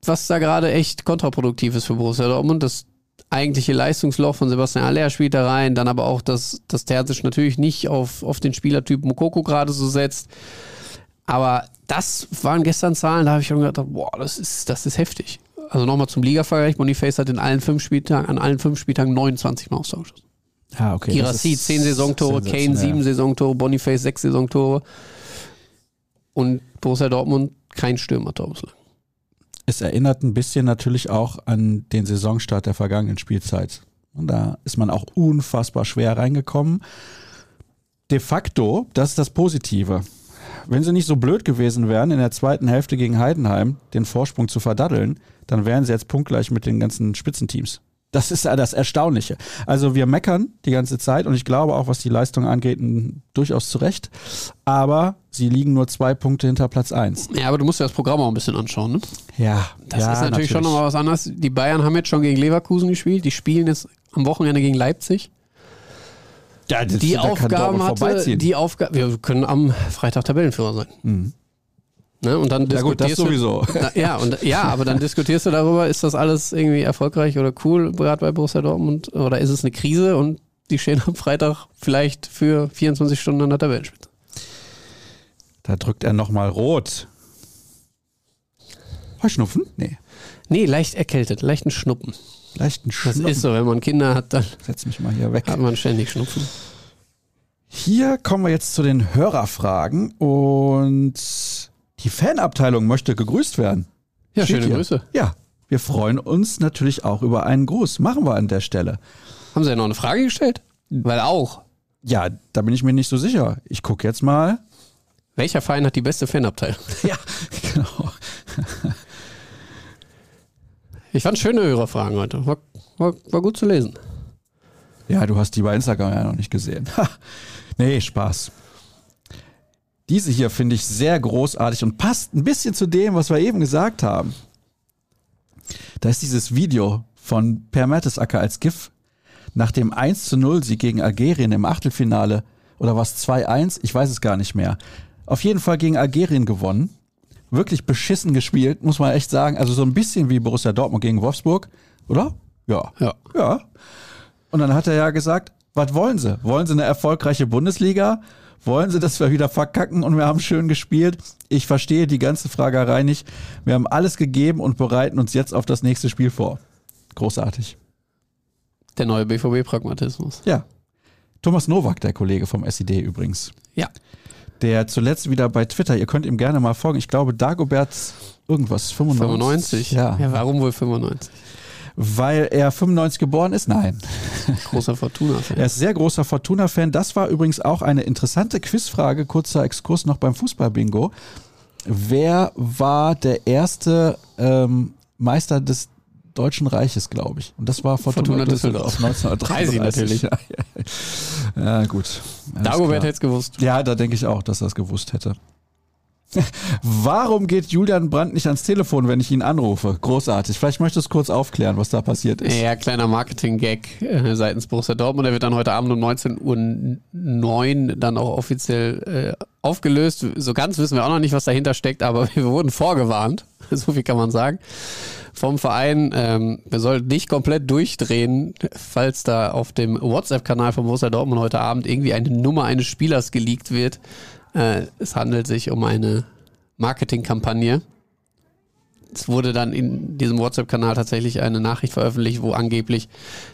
S2: was da gerade echt kontraproduktiv ist für Borussia Dortmund. Das eigentliche Leistungsloch von Sebastian Aller spielt da rein, dann aber auch, dass, dass Terzic natürlich nicht auf, auf den Spielertyp Mokoko gerade so setzt. Aber das waren gestern Zahlen, da habe ich schon gedacht, boah, das ist, das ist heftig. Also nochmal zum Liga-Vergleich, Boniface hat in allen fünf Spieltagen, an allen fünf Spieltagen 29 Mal ausgeschossen.
S1: Ah, okay.
S2: Girassi 10 Saisontore, Kane 7 Saisontore, Boniface 6 Saisontore und Borussia Dortmund kein Stürmertor bislang.
S1: Es erinnert ein bisschen natürlich auch an den Saisonstart der vergangenen Spielzeit. Und da ist man auch unfassbar schwer reingekommen. De facto, das ist das Positive. Wenn sie nicht so blöd gewesen wären, in der zweiten Hälfte gegen Heidenheim den Vorsprung zu verdaddeln, dann wären sie jetzt punktgleich mit den ganzen Spitzenteams. Das ist ja das Erstaunliche. Also wir meckern die ganze Zeit und ich glaube auch, was die Leistung angeht, durchaus zu Recht. Aber sie liegen nur zwei Punkte hinter Platz eins.
S2: Ja, aber du musst dir das Programm auch ein bisschen anschauen. Ne?
S1: Ja,
S2: Das
S1: ja,
S2: ist natürlich, schon nochmal was anderes. Die Bayern haben jetzt schon gegen Leverkusen gespielt. Die spielen jetzt am Wochenende gegen Leipzig.
S1: Ja, das,
S2: Die Aufgaben hatte, die Aufgabe, wir können am Freitag Tabellenführer sein.
S1: Mhm.
S2: Ne? Und dann
S1: Ja gut, das sowieso.
S2: Na, ja, und, ja, aber dann diskutierst du darüber, ist das alles irgendwie erfolgreich oder cool, gerade bei Borussia Dortmund, oder ist es eine Krise und die stehen am Freitag vielleicht für 24 Stunden an der Tabellenspitze.
S1: Da drückt er nochmal rot. Heuschnupfen? Nee.
S2: Nee, leicht erkältet, leichten Schnuppen.
S1: Leichten
S2: Das
S1: Schnupfen.
S2: ist so, wenn man Kinder hat, dann
S1: Setz mich mal hier weg.
S2: hat man ständig Schnupfen.
S1: Hier kommen wir jetzt zu den Hörerfragen und die Fanabteilung möchte gegrüßt werden.
S2: Ja,
S1: Steht
S2: schöne
S1: hier.
S2: Grüße.
S1: Ja, wir freuen uns natürlich auch über einen Gruß. Machen wir an der Stelle.
S2: Haben Sie ja noch eine Frage gestellt? Weil auch.
S1: Ja, da bin ich mir nicht so sicher. Ich gucke jetzt mal.
S2: Welcher Verein hat die beste Fanabteilung?
S1: Ja, genau.
S2: Ich fand schöne Hörerfragen heute. War, war, war gut zu lesen.
S1: Ja, du hast die bei Instagram ja noch nicht gesehen. Nee, Spaß. Diese hier finde ich sehr großartig und passt ein bisschen zu dem, was wir eben gesagt haben. Da ist dieses Video von Per Mertesacker als GIF nach dem 1 zu 0 Sieg gegen Algerien im Achtelfinale oder was 2-1, ich weiß es gar nicht mehr. Auf jeden Fall gegen Algerien gewonnen. Wirklich beschissen gespielt, muss man echt sagen. Also so ein bisschen wie Borussia Dortmund gegen Wolfsburg, oder? Ja.
S2: Ja.
S1: Ja. Und dann hat er ja gesagt, was wollen sie? Wollen sie eine erfolgreiche Bundesliga? Wollen sie, dass wir wieder verkacken und wir haben schön gespielt? Ich verstehe die ganze Fragerei nicht. Wir haben alles gegeben und bereiten uns jetzt auf das nächste Spiel vor. Großartig.
S2: Der neue BVB-Pragmatismus.
S1: Ja. Thomas Nowak, der Kollege vom SID übrigens.
S2: Ja.
S1: Der zuletzt wieder bei Twitter, ihr könnt ihm gerne mal folgen. Ich glaube, Dagobert irgendwas, 95.
S2: 95?
S1: Ja.
S2: ja. Warum wohl 95?
S1: Weil er 95 geboren ist? Nein.
S2: Großer Fortuna-Fan.
S1: Er ist sehr großer Fortuna-Fan. Das war übrigens auch eine interessante Quizfrage, kurzer Exkurs noch beim Fußball-Bingo. Wer war der erste ähm, Meister des Deutschen Reiches, glaube ich? Und das war Fortuna,
S2: Fortuna
S1: Düsseldorf.
S2: Düsseldorf.
S1: 1933.
S2: Weiß ich natürlich.
S1: Ja, gut.
S2: Dagobert hätte es gewusst.
S1: Ja, da denke ich auch, dass er es gewusst hätte. Warum geht Julian Brandt nicht ans Telefon, wenn ich ihn anrufe? Großartig. Vielleicht möchtest du kurz aufklären, was da passiert ist.
S2: Ja, kleiner Marketing-Gag äh, seitens Borussia Dortmund. Der wird dann heute Abend um 19.09 Uhr dann auch offiziell äh, aufgelöst. So ganz wissen wir auch noch nicht, was dahinter steckt, aber wir wurden vorgewarnt. So viel kann man sagen. Vom Verein, ähm, wir sollten nicht komplett durchdrehen, falls da auf dem WhatsApp-Kanal von Borussia Dortmund heute Abend irgendwie eine Nummer eines Spielers geleakt wird. Äh, es handelt sich um eine Marketingkampagne. Es wurde dann in diesem WhatsApp-Kanal tatsächlich eine Nachricht veröffentlicht, wo angeblich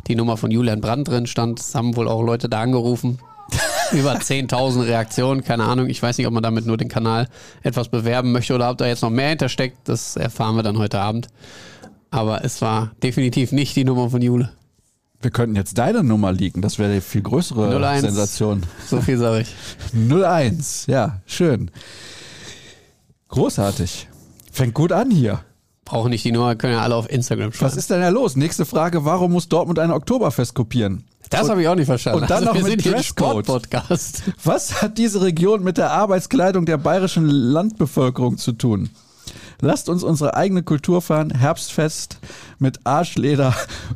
S2: die Nummer von Julian Brandt drin stand. Es haben wohl auch Leute da angerufen. Über 10.000 Reaktionen, keine Ahnung. Ich weiß nicht, ob man damit nur den Kanal etwas bewerben möchte oder ob da jetzt noch mehr hintersteckt. Das erfahren wir dann heute Abend. Aber es war definitiv nicht die Nummer von Jule.
S1: Wir könnten jetzt deine Nummer liegen. Das wäre die viel größere
S2: 01.
S1: Sensation.
S2: So viel sage ich.
S1: 01. Ja, schön. Großartig. Fängt gut an hier.
S2: Brauchen nicht die Nummer, können ja alle auf Instagram schreiben.
S1: Was ist denn da los? Nächste Frage. Warum muss Dortmund ein Oktoberfest kopieren?
S2: das habe ich auch nicht verstanden. Also
S1: und dann noch
S2: wir
S1: mit Dresscode.
S2: Sportpodcast.
S1: Was hat diese Region mit der Arbeitskleidung der bayerischen Landbevölkerung zu tun? Lasst uns unsere eigene Kultur fahren. Herbstfest mit Arschleder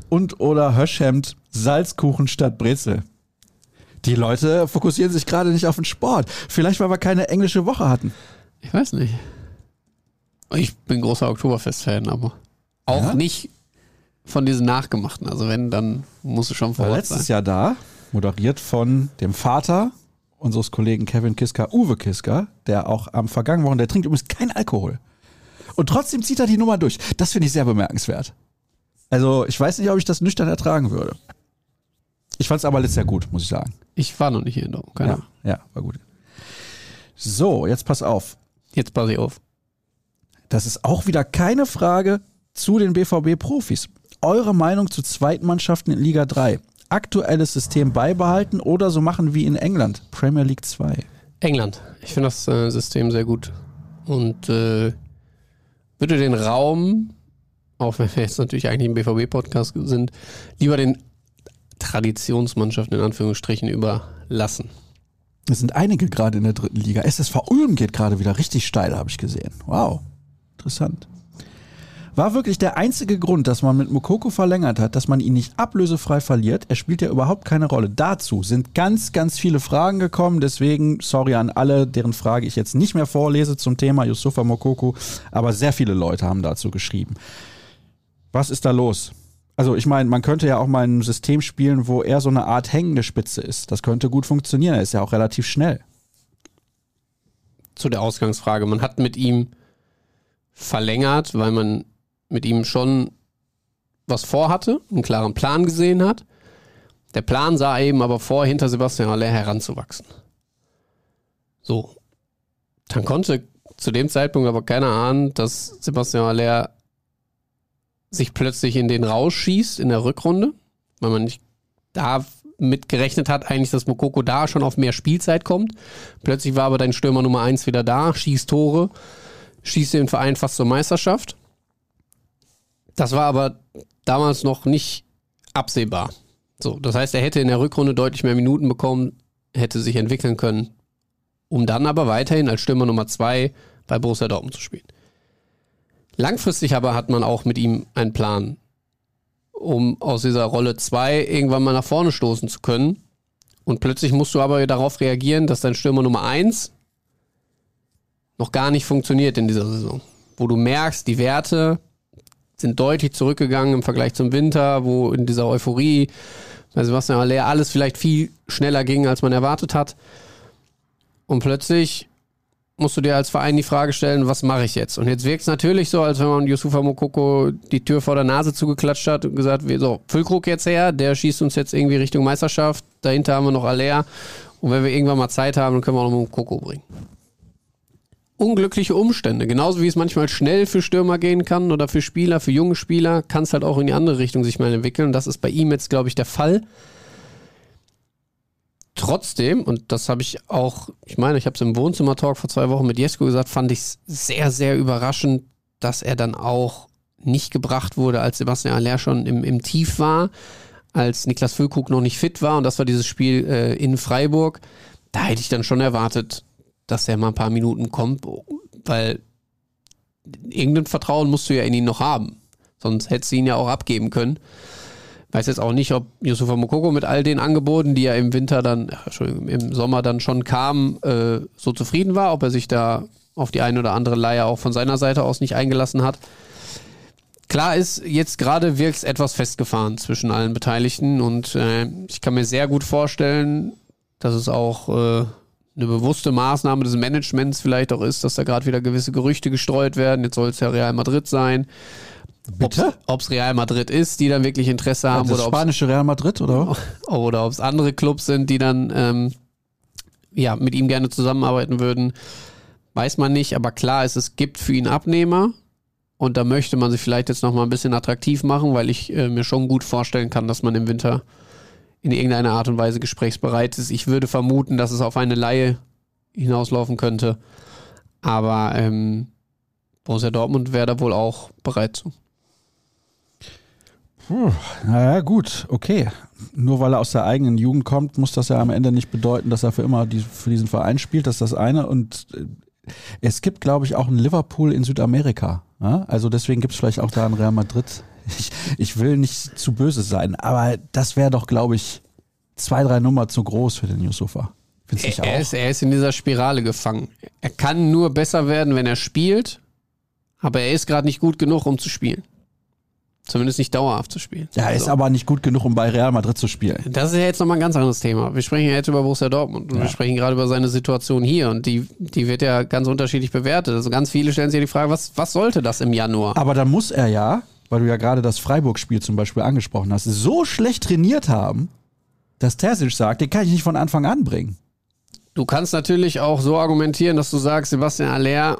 S1: und oder Höschhemd, Salzkuchen statt Brezel. Die Leute fokussieren sich gerade nicht auf den Sport. Vielleicht, weil wir keine englische Woche hatten.
S2: Ich weiß nicht. Ich bin großer Oktoberfest-Fan, aber auch
S1: Ja?
S2: nicht von diesen nachgemachten. Also wenn, dann muss es schon vor Ort
S1: letztes
S2: sein.
S1: Jahr da, moderiert von dem Vater unseres Kollegen Kevin Kiska, Uwe Kiska, der auch am vergangenen Wochen, der trinkt übrigens kein Alkohol. Und trotzdem zieht er die Nummer durch. Das finde ich sehr bemerkenswert. Also, ich weiß nicht, ob ich das nüchtern ertragen würde. Ich fand es aber letztes Jahr gut, muss ich sagen.
S2: Ich war noch nicht hier in Dortmund. Keine
S1: Ja,
S2: Ahnung.
S1: ja, war gut. So, jetzt pass auf.
S2: Jetzt passe ich auf.
S1: Das ist auch wieder keine Frage zu den BVB-Profis. Eure Meinung zu Zweitmannschaften in Liga 3. Aktuelles System beibehalten oder so machen wie in England, Premier League 2.
S2: England. Ich finde das äh, System sehr gut. Und äh, würde den Raum, auch wenn wir jetzt natürlich eigentlich im BVB-Podcast sind, lieber den Traditionsmannschaften in Anführungsstrichen überlassen.
S1: Es sind einige gerade in der dritten Liga. SSV Ulm geht gerade wieder richtig steil, habe ich gesehen. Wow, interessant. War wirklich der einzige Grund, dass man mit Mokoko verlängert hat, dass man ihn nicht ablösefrei verliert. Er spielt ja überhaupt keine Rolle. Dazu sind ganz, ganz viele Fragen gekommen. Deswegen, sorry an alle, deren Frage ich jetzt nicht mehr vorlese zum Thema Yusufa Mokoko. Aber sehr viele Leute haben dazu geschrieben. Was ist da los? Also ich meine, man könnte ja auch mal ein System spielen, wo er so eine Art hängende Spitze ist. Das könnte gut funktionieren. Er ist ja auch relativ schnell.
S2: Zu der Ausgangsfrage. Man hat mit ihm verlängert, weil man mit ihm schon was vorhatte, einen klaren Plan gesehen hat. Der Plan sah eben aber vor, hinter Sebastian Haller heranzuwachsen. So. Dann konnte zu dem Zeitpunkt aber keiner ahnen, dass Sebastian Haller sich plötzlich in den Rausch schießt in der Rückrunde, weil man nicht da mitgerechnet hat, eigentlich, dass Mokoko da schon auf mehr Spielzeit kommt. Plötzlich war aber dein Stürmer Nummer 1 wieder da, schießt Tore, schießt den Verein fast zur Meisterschaft. Das war aber damals noch nicht absehbar. So, das heißt, er hätte in der Rückrunde deutlich mehr Minuten bekommen, hätte sich entwickeln können, um dann aber weiterhin als Stürmer Nummer 2 bei Borussia Dortmund zu spielen. Langfristig aber hat man auch mit ihm einen Plan, um aus dieser Rolle 2 irgendwann mal nach vorne stoßen zu können. Und plötzlich musst du aber darauf reagieren, dass dein Stürmer Nummer 1 noch gar nicht funktioniert in dieser Saison. Wo du merkst, die Werte sind deutlich zurückgegangen im Vergleich zum Winter, wo in dieser Euphorie bei Sebastian Aller alles vielleicht viel schneller ging, als man erwartet hat. Und plötzlich musst du dir als Verein die Frage stellen, was mache ich jetzt? Und jetzt wirkt es natürlich so, als wenn man Yusufa Mokoko die Tür vor der Nase zugeklatscht hat und gesagt, so, Füllkrug jetzt her, der schießt uns jetzt irgendwie Richtung Meisterschaft, dahinter haben wir noch Aller und wenn wir irgendwann mal Zeit haben, dann können wir auch noch Mokoko bringen unglückliche Umstände. Genauso wie es manchmal schnell für Stürmer gehen kann oder für Spieler, für junge Spieler, kann es halt auch in die andere Richtung sich mal entwickeln. Das ist bei ihm jetzt, glaube ich, der Fall. Trotzdem, und das habe ich auch, ich meine, ich habe es im Wohnzimmer-Talk vor zwei Wochen mit Jesko gesagt, fand ich es sehr, sehr überraschend, dass er dann auch nicht gebracht wurde, als Sebastian Aller schon im, im Tief war, als Niklas Füllkrug noch nicht fit war. Und das war dieses Spiel äh, in Freiburg. Da hätte ich dann schon erwartet, dass er mal ein paar Minuten kommt, weil irgendein Vertrauen musst du ja in ihn noch haben. Sonst hättest du ihn ja auch abgeben können. Weiß jetzt auch nicht, ob Yusufa Mokoko mit all den Angeboten, die ja im Winter dann, Entschuldigung, im Sommer dann schon kamen, äh, so zufrieden war, ob er sich da auf die eine oder andere Leier auch von seiner Seite aus nicht eingelassen hat. Klar ist, jetzt gerade wirkt es etwas festgefahren zwischen allen Beteiligten und äh, ich kann mir sehr gut vorstellen, dass es auch äh, eine bewusste Maßnahme des Managements vielleicht auch ist, dass da gerade wieder gewisse Gerüchte gestreut werden. Jetzt soll es ja Real Madrid sein.
S1: Bitte?
S2: Ob es Real Madrid ist, die dann wirklich Interesse haben.
S1: Das oder spanische Real Madrid, oder?
S2: Oder ob es andere Clubs sind, die dann ähm, ja, mit ihm gerne zusammenarbeiten würden. Weiß man nicht, aber klar ist, es gibt für ihn Abnehmer. Und da möchte man sich vielleicht jetzt nochmal ein bisschen attraktiv machen, weil ich äh, mir schon gut vorstellen kann, dass man im Winter in irgendeiner Art und Weise gesprächsbereit ist. Ich würde vermuten, dass es auf eine Laie hinauslaufen könnte. Aber ähm, Borussia Dortmund wäre da wohl auch bereit zu.
S1: Puh, naja, gut, okay. Nur weil er aus der eigenen Jugend kommt, muss das ja am Ende nicht bedeuten, dass er für immer die, für diesen Verein spielt. Das ist das eine. Und äh, es gibt, glaube ich, auch ein Liverpool in Südamerika. Ja? Also deswegen gibt es vielleicht auch da ein Real Madrid ich, ich will nicht zu böse sein, aber das wäre doch, glaube ich, zwei, drei Nummer zu groß für den Yusufa.
S2: Er, er, ist, er ist in dieser Spirale gefangen. Er kann nur besser werden, wenn er spielt, aber er ist gerade nicht gut genug, um zu spielen. Zumindest nicht dauerhaft zu spielen.
S1: Ja, er also. ist aber nicht gut genug, um bei Real Madrid zu spielen.
S2: Das ist ja jetzt nochmal ein ganz anderes Thema. Wir sprechen ja jetzt über Borussia Dortmund und ja. wir sprechen gerade über seine Situation hier und die, die wird ja ganz unterschiedlich bewertet. Also ganz viele stellen sich ja die Frage, was, was sollte das im Januar?
S1: Aber dann muss er ja weil du ja gerade das Freiburg-Spiel zum Beispiel angesprochen hast, so schlecht trainiert haben, dass Terzic sagt, den kann ich nicht von Anfang an bringen.
S2: Du kannst natürlich auch so argumentieren, dass du sagst, Sebastian Aller,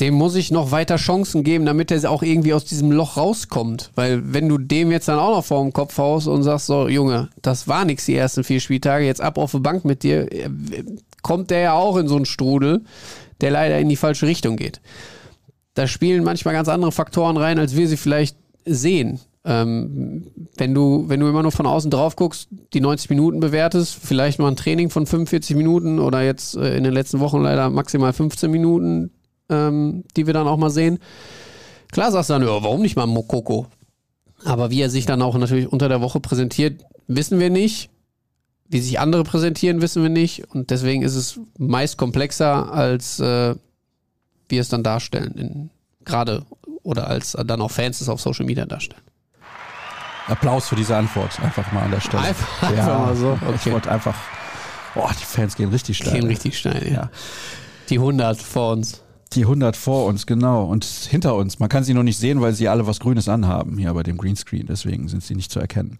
S2: dem muss ich noch weiter Chancen geben, damit er auch irgendwie aus diesem Loch rauskommt. Weil wenn du dem jetzt dann auch noch vor dem Kopf haust und sagst, so Junge, das war nichts die ersten vier Spieltage, jetzt ab auf die Bank mit dir, kommt der ja auch in so einen Strudel, der leider in die falsche Richtung geht. Da spielen manchmal ganz andere Faktoren rein, als wir sie vielleicht sehen. Ähm, wenn, du, wenn du immer nur von außen drauf guckst, die 90 Minuten bewertest, vielleicht mal ein Training von 45 Minuten oder jetzt äh, in den letzten Wochen leider maximal 15 Minuten, ähm, die wir dann auch mal sehen. Klar sagst du dann, ja, warum nicht mal Mokoko? Aber wie er sich dann auch natürlich unter der Woche präsentiert, wissen wir nicht. Wie sich andere präsentieren, wissen wir nicht. Und deswegen ist es meist komplexer, als äh, wir es dann darstellen. Gerade oder als dann auch Fans es auf Social Media darstellen.
S1: Applaus für diese Antwort, einfach mal an der Stelle.
S2: Einfach, einfach mal so.
S1: Okay. Ich wollte einfach, boah, die Fans gehen richtig steil.
S2: Gehen richtig steil, ja. ja. Die 100 vor uns.
S1: Die 100 vor uns, genau. Und hinter uns. Man kann sie noch nicht sehen, weil sie alle was Grünes anhaben hier bei dem Greenscreen. Deswegen sind sie nicht zu erkennen.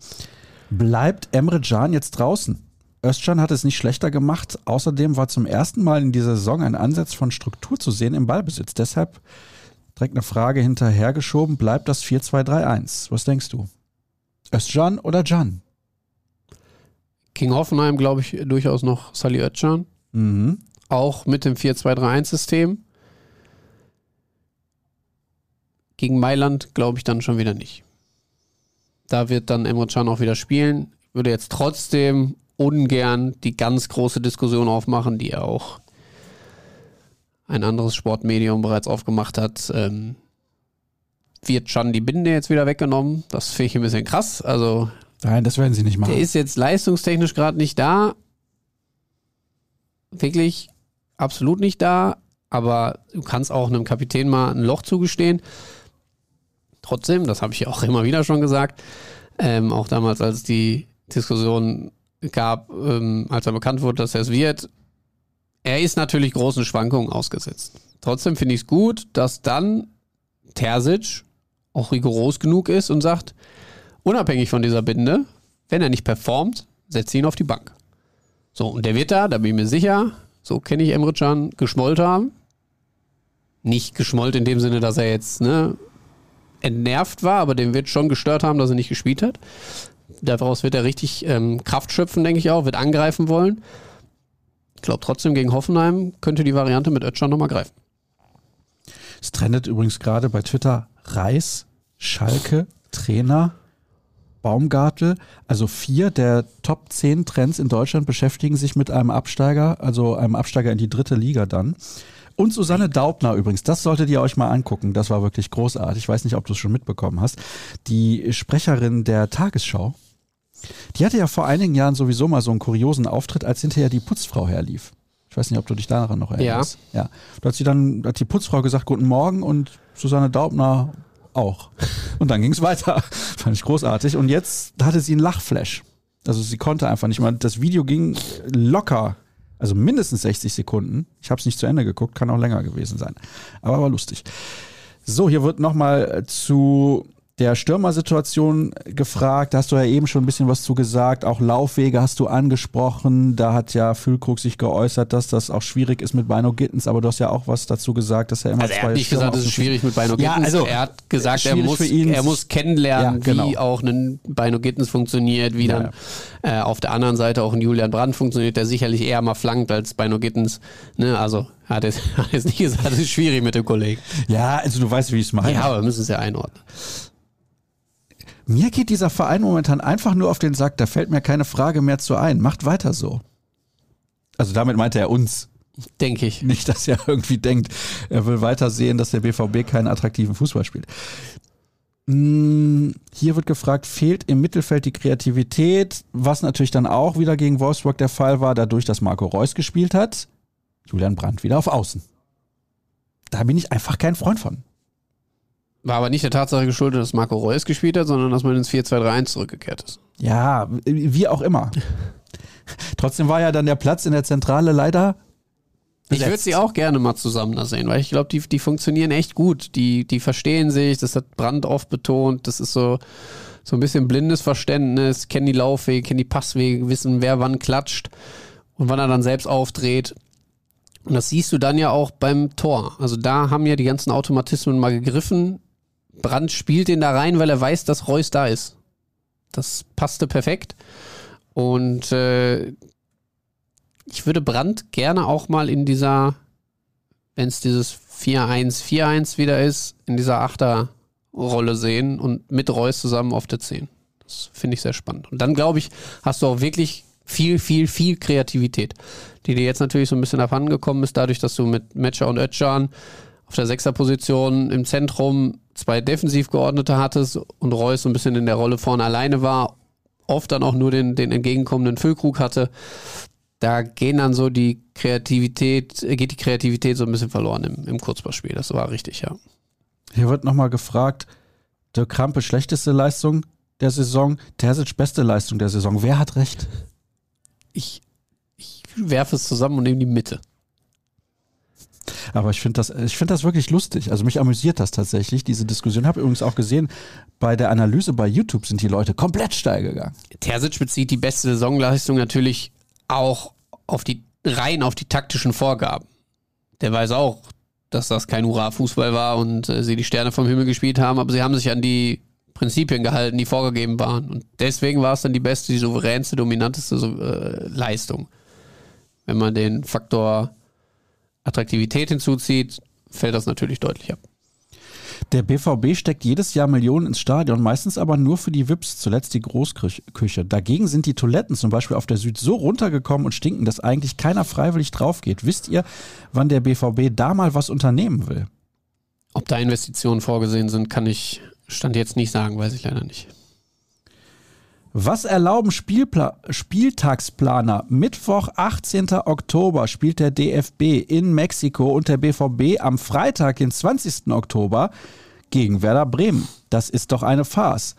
S1: Bleibt Emre Can jetzt draußen? Özcan hat es nicht schlechter gemacht. Außerdem war zum ersten Mal in dieser Saison ein Ansatz von Struktur zu sehen im Ballbesitz. Deshalb direkt eine Frage hinterhergeschoben. Bleibt das 4-2-3-1? Was denkst du? Özcan oder Can?
S2: King Hoffenheim, glaube ich, durchaus noch Sali Özcan. Mhm. Auch mit dem 4-2-3-1-System. Gegen Mailand glaube ich dann schon wieder nicht. Da wird dann Emre Can auch wieder spielen. Ich würde jetzt trotzdem ungern die ganz große Diskussion aufmachen, die ja auch ein anderes Sportmedium bereits aufgemacht hat. Ähm, wird Can die Binde jetzt wieder weggenommen? Das finde ich ein bisschen krass. Also
S1: Nein, das werden sie nicht machen.
S2: Der ist jetzt leistungstechnisch gerade nicht da. Wirklich absolut nicht da. Aber du kannst auch einem Kapitän mal ein Loch zugestehen. Trotzdem, das habe ich auch immer wieder schon gesagt, ähm, auch damals, als die Diskussion gab, ähm, als er bekannt wurde, dass er es wird, er ist natürlich großen Schwankungen ausgesetzt. Trotzdem finde ich es gut, dass dann Terzic auch rigoros genug ist und sagt, unabhängig von dieser Binde, wenn er nicht performt, setze ihn auf die Bank. So, und der wird da, da bin ich mir sicher, so kenne ich Emre Can, geschmollt haben. Nicht geschmollt in dem Sinne, dass er jetzt ne, entnervt war, aber dem wird schon gestört haben, dass er nicht gespielt hat. Daraus wird er richtig ähm, Kraft schöpfen, denke ich auch, wird angreifen wollen. Ich glaube trotzdem, gegen Hoffenheim könnte die Variante mit Ötschan nochmal greifen.
S1: Es trendet übrigens gerade bei Twitter Reis, Schalke, Trainer, Baumgartel. Also vier der Top 10 Trends in Deutschland beschäftigen sich mit einem Absteiger, also einem Absteiger in die dritte Liga dann. Und Susanne Daubner übrigens, das solltet ihr euch mal angucken. Das war wirklich großartig. Ich weiß nicht, ob du es schon mitbekommen hast. Die Sprecherin der Tagesschau, die hatte ja vor einigen Jahren sowieso mal so einen kuriosen Auftritt, als hinterher die Putzfrau herlief. Ich weiß nicht, ob du dich daran noch erinnerst. Ja. ja. Da hat sie dann, hat die Putzfrau gesagt, guten Morgen und Susanne Daubner auch. Und dann ging es weiter. Fand ich großartig. Und jetzt hatte sie einen Lachflash. Also sie konnte einfach nicht mal. Das Video ging locker also mindestens 60 Sekunden. Ich habe es nicht zu Ende geguckt, kann auch länger gewesen sein. Aber war lustig. So, hier wird nochmal zu der Stürmersituation gefragt. Da hast du ja eben schon ein bisschen was zu gesagt. Auch Laufwege hast du angesprochen. Da hat ja Füllkrug sich geäußert, dass das auch schwierig ist mit Bino Gittens. Aber du hast ja auch was dazu gesagt, dass er immer
S2: also er hat nicht gesagt, es ist schwierig mit Bino Gittens. Ja, also er hat gesagt, er muss, er muss kennenlernen, ja, genau. wie auch ein Bino Gittens funktioniert, wie ja, dann. Äh, auf der anderen Seite auch ein Julian Brandt funktioniert, der sicherlich eher mal flankt als Bino Gittens. Ne, also hat jetzt, hat jetzt nicht gesagt, es ist schwierig mit dem Kollegen.
S1: Ja, also du weißt, wie ich es meine.
S2: Ja, aber wir müssen es ja einordnen.
S1: Mir geht dieser Verein momentan einfach nur auf den Sack, da fällt mir keine Frage mehr zu ein. Macht weiter so. Also damit meinte er uns.
S2: Denke ich.
S1: Nicht, dass er irgendwie denkt, er will weiter sehen, dass der BVB keinen attraktiven Fußball spielt. Hm, hier wird gefragt, fehlt im Mittelfeld die Kreativität, was natürlich dann auch wieder gegen Wolfsburg der Fall war, dadurch, dass Marco Reus gespielt hat. Julian Brandt wieder auf Außen. Da bin ich einfach kein Freund von.
S2: War aber nicht der Tatsache geschuldet, dass Marco Reus gespielt hat, sondern dass man ins 4-2-3-1 zurückgekehrt ist.
S1: Ja, wie auch immer. Trotzdem war ja dann der Platz in der Zentrale leider.
S2: Besetzt. Ich würde sie auch gerne mal zusammen da sehen, weil ich glaube, die, die funktionieren echt gut. Die, die verstehen sich, das hat Brand oft betont. Das ist so, so ein bisschen blindes Verständnis, kennen die Laufwege, kennen die Passwege, wissen, wer wann klatscht und wann er dann selbst aufdreht. Und das siehst du dann ja auch beim Tor. Also da haben ja die ganzen Automatismen mal gegriffen. Brand spielt den da rein, weil er weiß, dass Reus da ist. Das passte perfekt. Und äh, ich würde Brandt gerne auch mal in dieser, wenn es dieses 4-1-4-1 wieder ist, in dieser Achterrolle sehen und mit Reus zusammen auf der 10. Das finde ich sehr spannend. Und dann, glaube ich, hast du auch wirklich viel, viel, viel Kreativität, die dir jetzt natürlich so ein bisschen abhanden gekommen ist, dadurch, dass du mit Metscher und Özcan auf der Sechserposition im Zentrum zwei defensiv geordnete hattest und Reus so ein bisschen in der Rolle vorne alleine war, oft dann auch nur den, den entgegenkommenden Füllkrug hatte. Da gehen dann so die Kreativität, geht die Kreativität so ein bisschen verloren im, im Kurzballspiel. Das war richtig, ja.
S1: Hier wird nochmal gefragt, der Krampe schlechteste Leistung der Saison, Terzic beste Leistung der Saison. Wer hat recht?
S2: Ich, ich werfe es zusammen und nehme die Mitte.
S1: Aber ich finde das, ich das wirklich lustig. Also mich amüsiert das tatsächlich, diese Diskussion. Habe übrigens auch gesehen, bei der Analyse bei YouTube sind die Leute komplett steil gegangen.
S2: Terzic bezieht die beste Saisonleistung natürlich auch auf die, rein auf die taktischen Vorgaben. Der weiß auch, dass das kein Hurra-Fußball war und äh, sie die Sterne vom Himmel gespielt haben, aber sie haben sich an die Prinzipien gehalten, die vorgegeben waren. Und deswegen war es dann die beste, die souveränste, dominanteste äh, Leistung. Wenn man den Faktor Attraktivität hinzuzieht, fällt das natürlich deutlich ab.
S1: Der BVB steckt jedes Jahr Millionen ins Stadion, meistens aber nur für die VIPs, zuletzt die Großküche. Dagegen sind die Toiletten zum Beispiel auf der Süd so runtergekommen und stinken, dass eigentlich keiner freiwillig drauf geht. Wisst ihr, wann der BVB da mal was unternehmen will?
S2: Ob da Investitionen vorgesehen sind, kann ich Stand jetzt nicht sagen, weiß ich leider nicht.
S1: Was erlauben Spielpla Spieltagsplaner? Mittwoch, 18. Oktober spielt der DFB in Mexiko und der BVB am Freitag, den 20. Oktober, gegen Werder Bremen. Das ist doch eine Farce.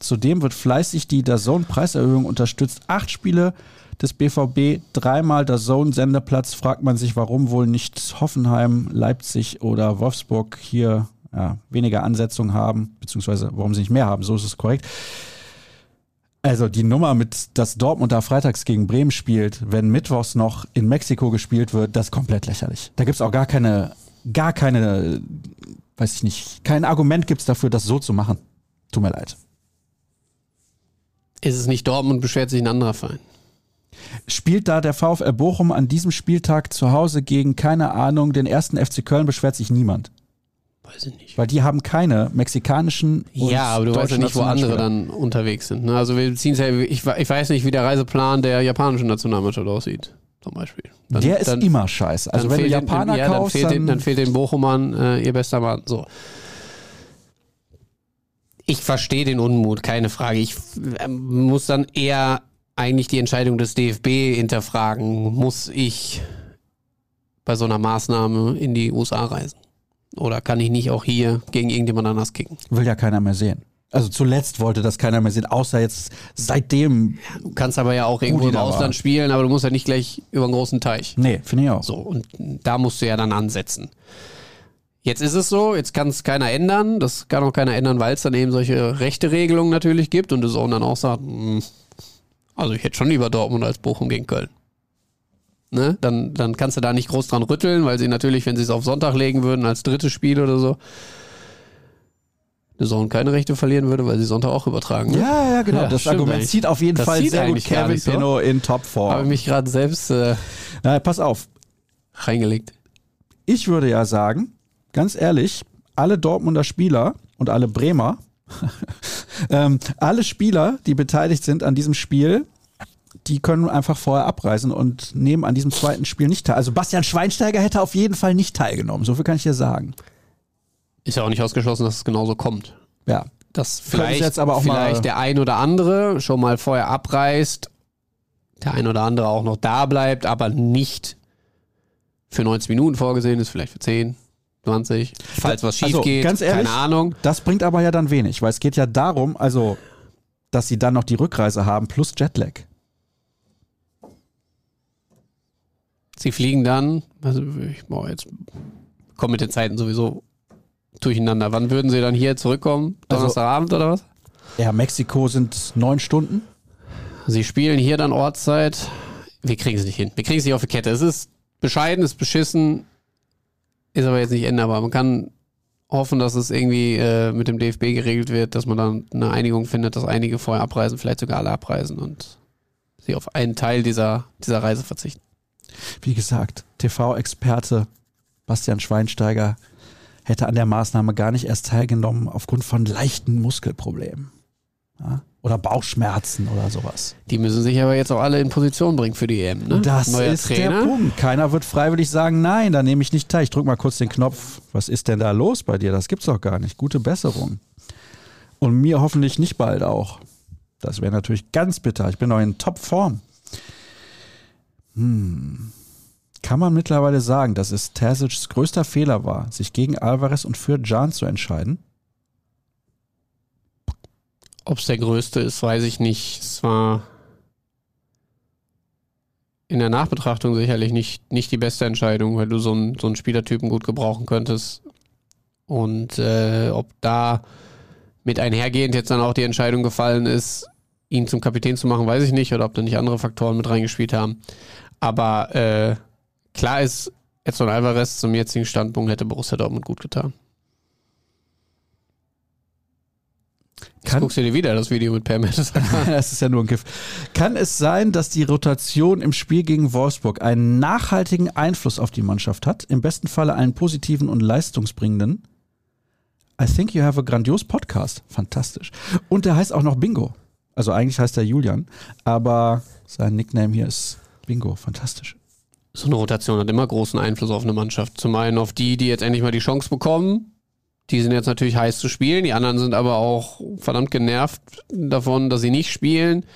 S1: Zudem wird fleißig die DAZN-Preiserhöhung unterstützt. Acht Spiele des BVB, dreimal DAZN-Sendeplatz. Fragt man sich, warum wohl nicht Hoffenheim, Leipzig oder Wolfsburg hier ja, weniger Ansetzungen haben, beziehungsweise warum sie nicht mehr haben. So ist es korrekt. Also die Nummer mit, dass Dortmund da freitags gegen Bremen spielt, wenn mittwochs noch in Mexiko gespielt wird, das ist komplett lächerlich. Da gibt's auch gar keine, gar keine, weiß ich nicht, kein Argument gibt's dafür, das so zu machen. Tut mir leid.
S2: Ist es nicht Dortmund, beschwert sich ein anderer Verein.
S1: Spielt da der VfL Bochum an diesem Spieltag zu Hause gegen, keine Ahnung, den ersten FC Köln, beschwert sich niemand.
S2: Weiß ich nicht.
S1: Weil die haben keine mexikanischen.
S2: Ja, aber du weißt ja nicht, wo andere dann unterwegs sind. Ne? Also wir beziehen ja, ich, ich weiß nicht, wie der Reiseplan der japanischen Nationalmannschaft aussieht, zum Beispiel.
S1: Dann, der ist dann, immer scheiße. Also wenn du Japaner den, ja, kaufst,
S2: dann fehlt, dann, den, dann fehlt den Bochumern äh, ihr bester Mann. So. Ich verstehe den Unmut, keine Frage. Ich äh, muss dann eher eigentlich die Entscheidung des DFB hinterfragen. Muss ich bei so einer Maßnahme in die USA reisen? Oder kann ich nicht auch hier gegen irgendjemand anders kicken?
S1: Will ja keiner mehr sehen. Also zuletzt wollte das keiner mehr sehen, außer jetzt seitdem.
S2: Du kannst aber ja auch irgendwo im Ausland war. spielen, aber du musst ja nicht gleich über einen großen Teich.
S1: Nee, finde ich auch.
S2: So, und da musst du ja dann ansetzen. Jetzt ist es so, jetzt kann es keiner ändern. Das kann auch keiner ändern, weil es dann eben solche rechte Regelungen natürlich gibt und du so dann auch sagt, hm, also ich hätte schon lieber Dortmund als Bochum gegen Köln ne, dann, dann kannst du da nicht groß dran rütteln, weil sie natürlich, wenn sie es auf Sonntag legen würden, als drittes Spiel oder so, eine Zone keine Rechte verlieren würde, weil sie Sonntag auch übertragen.
S1: Ne? Ja, ja, genau. Ja, das Argument eigentlich. zieht auf jeden das Fall sehr gut Kevin so. Pino in Topform.
S2: Habe mich gerade selbst äh,
S1: Na, pass auf.
S2: reingelegt.
S1: Ich würde ja sagen, ganz ehrlich, alle Dortmunder Spieler und alle Bremer, ähm, alle Spieler, die beteiligt sind an diesem Spiel, die können einfach vorher abreisen und nehmen an diesem zweiten Spiel nicht teil. Also Bastian Schweinsteiger hätte auf jeden Fall nicht teilgenommen. So viel kann ich dir sagen.
S2: Ist ja auch nicht ausgeschlossen, dass es genauso kommt.
S1: Ja.
S2: Dass vielleicht, jetzt aber auch vielleicht mal der ein oder andere schon mal vorher abreist, der ein oder andere auch noch da bleibt, aber nicht für 90 Minuten vorgesehen ist, vielleicht für 10, 20, falls was schief also, geht,
S1: ganz ehrlich, keine Ahnung. Das bringt aber ja dann wenig, weil es geht ja darum, also, dass sie dann noch die Rückreise haben plus Jetlag.
S2: Sie fliegen dann, also ich boah, jetzt kommen mit den Zeiten sowieso durcheinander. Wann würden Sie dann hier zurückkommen? Also Donnerstagabend also, oder was?
S1: Ja, Mexiko sind neun Stunden.
S2: Sie spielen hier dann Ortszeit. Wir kriegen es nicht hin. Wir kriegen es nicht auf die Kette. Es ist bescheiden, es ist beschissen, ist aber jetzt nicht änderbar. Man kann hoffen, dass es irgendwie äh, mit dem DFB geregelt wird, dass man dann eine Einigung findet, dass einige vorher abreisen, vielleicht sogar alle abreisen und sie auf einen Teil dieser, dieser Reise verzichten.
S1: Wie gesagt, TV-Experte Bastian Schweinsteiger hätte an der Maßnahme gar nicht erst teilgenommen aufgrund von leichten Muskelproblemen. Ja? Oder Bauchschmerzen oder sowas.
S2: Die müssen sich aber jetzt auch alle in Position bringen für die EM. Ne?
S1: Das
S2: Neuer
S1: ist
S2: Trainer.
S1: der Punkt. Keiner wird freiwillig sagen, nein, da nehme ich nicht teil. Ich drücke mal kurz den Knopf. Was ist denn da los bei dir? Das gibt's doch gar nicht. Gute Besserung. Und mir hoffentlich nicht bald auch. Das wäre natürlich ganz bitter. Ich bin noch in Topform. Hm. Kann man mittlerweile sagen, dass es Terzic's größter Fehler war, sich gegen Alvarez und für Jan zu entscheiden?
S2: Ob es der größte ist, weiß ich nicht. Es war in der Nachbetrachtung sicherlich nicht, nicht die beste Entscheidung, weil du so einen, so einen Spielertypen gut gebrauchen könntest. Und äh, ob da mit einhergehend jetzt dann auch die Entscheidung gefallen ist, ihn zum Kapitän zu machen, weiß ich nicht. Oder ob da nicht andere Faktoren mit reingespielt haben. Aber äh, klar ist, Edson Alvarez zum jetzigen Standpunkt hätte Borussia Dortmund gut getan.
S1: Kann-
S2: guckst du dir wieder das Video mit Per Mertesacker an.
S1: Das ist ja nur ein Gift. Kann es sein, dass die Rotation im Spiel gegen Wolfsburg einen nachhaltigen Einfluss auf die Mannschaft hat? Im besten Falle einen positiven und leistungsbringenden? I think you have a grandios Podcast. Fantastisch. Und der heißt auch noch Bingo. Also eigentlich heißt er Julian, aber sein Nickname hier ist Bingo. Fantastisch.
S2: So eine Rotation hat immer großen Einfluss auf eine Mannschaft. Zum einen auf die, die jetzt endlich mal die Chance bekommen. Die sind jetzt natürlich heiß zu spielen. Die anderen sind aber auch verdammt genervt davon, dass sie nicht spielen.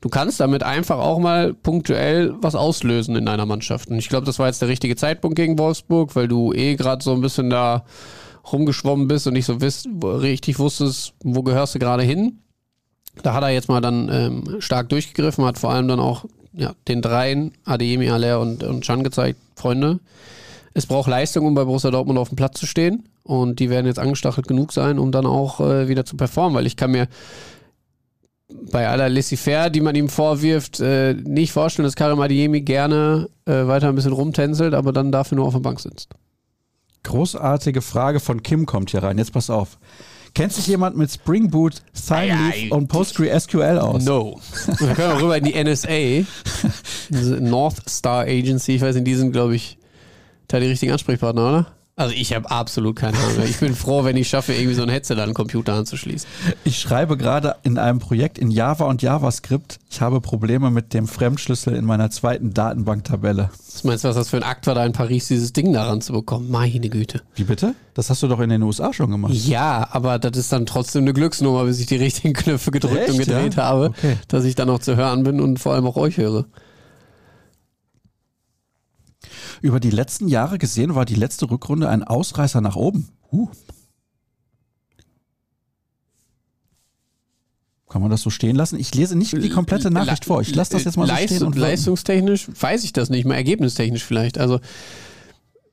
S2: Du kannst damit einfach auch mal punktuell was auslösen in deiner Mannschaft. Und ich glaube, das war jetzt der richtige Zeitpunkt gegen Wolfsburg, weil du eh gerade so ein bisschen da rumgeschwommen bist und nicht so wisst, richtig wusstest, wo gehörst du gerade hin. Da hat er jetzt mal dann ähm, stark durchgegriffen, hat vor allem dann auch ja, den dreien, Adeyemi, Aller und, und Chan gezeigt, Freunde, es braucht Leistung, um bei Borussia Dortmund auf dem Platz zu stehen. Und die werden jetzt angestachelt genug sein, um dann auch äh, wieder zu performen, weil ich kann mir bei aller Laissez-faire, die man ihm vorwirft, äh, nicht vorstellen, dass Karim Adeyemi gerne äh, weiter ein bisschen rumtänzelt, aber dann dafür nur auf der Bank sitzt.
S1: Großartige Frage von Kim kommt hier rein. Jetzt pass auf. Kennt sich jemand mit Spring Boot, Sign und PostgreSQL aus?
S2: No. Wir können auch rüber in die NSA, diese North Star Agency. Ich weiß nicht, die sind, glaube ich, da die richtigen Ansprechpartner, oder? Also ich habe absolut keine Ahnung. Ich bin froh, wenn ich schaffe, irgendwie so ein Headset an den Computer anzuschließen.
S1: Ich schreibe gerade in einem Projekt in Java und JavaScript. Ich habe Probleme mit dem Fremdschlüssel in meiner zweiten Datenbanktabelle.
S2: Was meinst du, was das für ein Akt war, da in Paris dieses Ding daran zu bekommen? Meine Güte.
S1: Wie bitte? Das hast du doch in den USA schon gemacht.
S2: Ja, aber das ist dann trotzdem eine Glücksnummer, bis ich die richtigen Knöpfe gedrückt und
S1: Echt,
S2: gedreht
S1: ja?
S2: habe,
S1: Okay.
S2: dass ich dann auch zu hören bin und vor allem auch euch höre.
S1: Über die letzten Jahre gesehen war die letzte Rückrunde ein Ausreißer nach oben. Huh. Kann man das so stehen lassen? Ich lese nicht die komplette Nachricht vor. Ich lasse das jetzt mal so
S2: Leistung,
S1: stehen. Und
S2: leistungstechnisch weiß ich das nicht mal, ergebnistechnisch vielleicht. Also,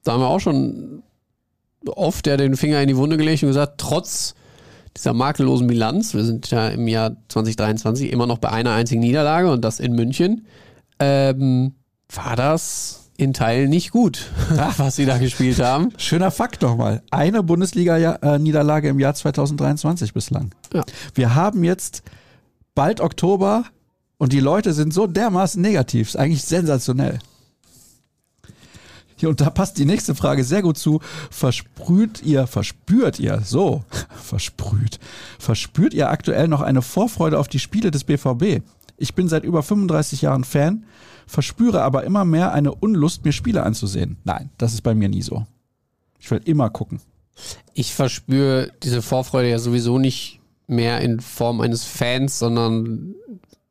S2: da haben wir auch schon oft ja den Finger in die Wunde gelegt und gesagt, trotz dieser makellosen Bilanz, wir sind ja im Jahr 2023 immer noch bei einer einzigen Niederlage und das in München, ähm, war das in Teilen nicht gut, was sie da gespielt haben.
S1: Schöner Fakt nochmal. Eine Bundesliga-Niederlage im Jahr 2023 bislang.
S2: Ja.
S1: Wir haben jetzt bald Oktober und die Leute sind so dermaßen negativ. Ist eigentlich sensationell. Hier, und da passt die nächste Frage sehr gut zu. Versprüht ihr, verspürt ihr, so, versprüht, verspürt ihr aktuell noch eine Vorfreude auf die Spiele des BVB? Ich bin seit über 35 Jahren Fan, verspüre aber immer mehr eine Unlust, mir Spiele anzusehen. Nein, das ist bei mir nie so. Ich will immer gucken.
S2: Ich verspüre diese Vorfreude ja sowieso nicht mehr in Form eines Fans, sondern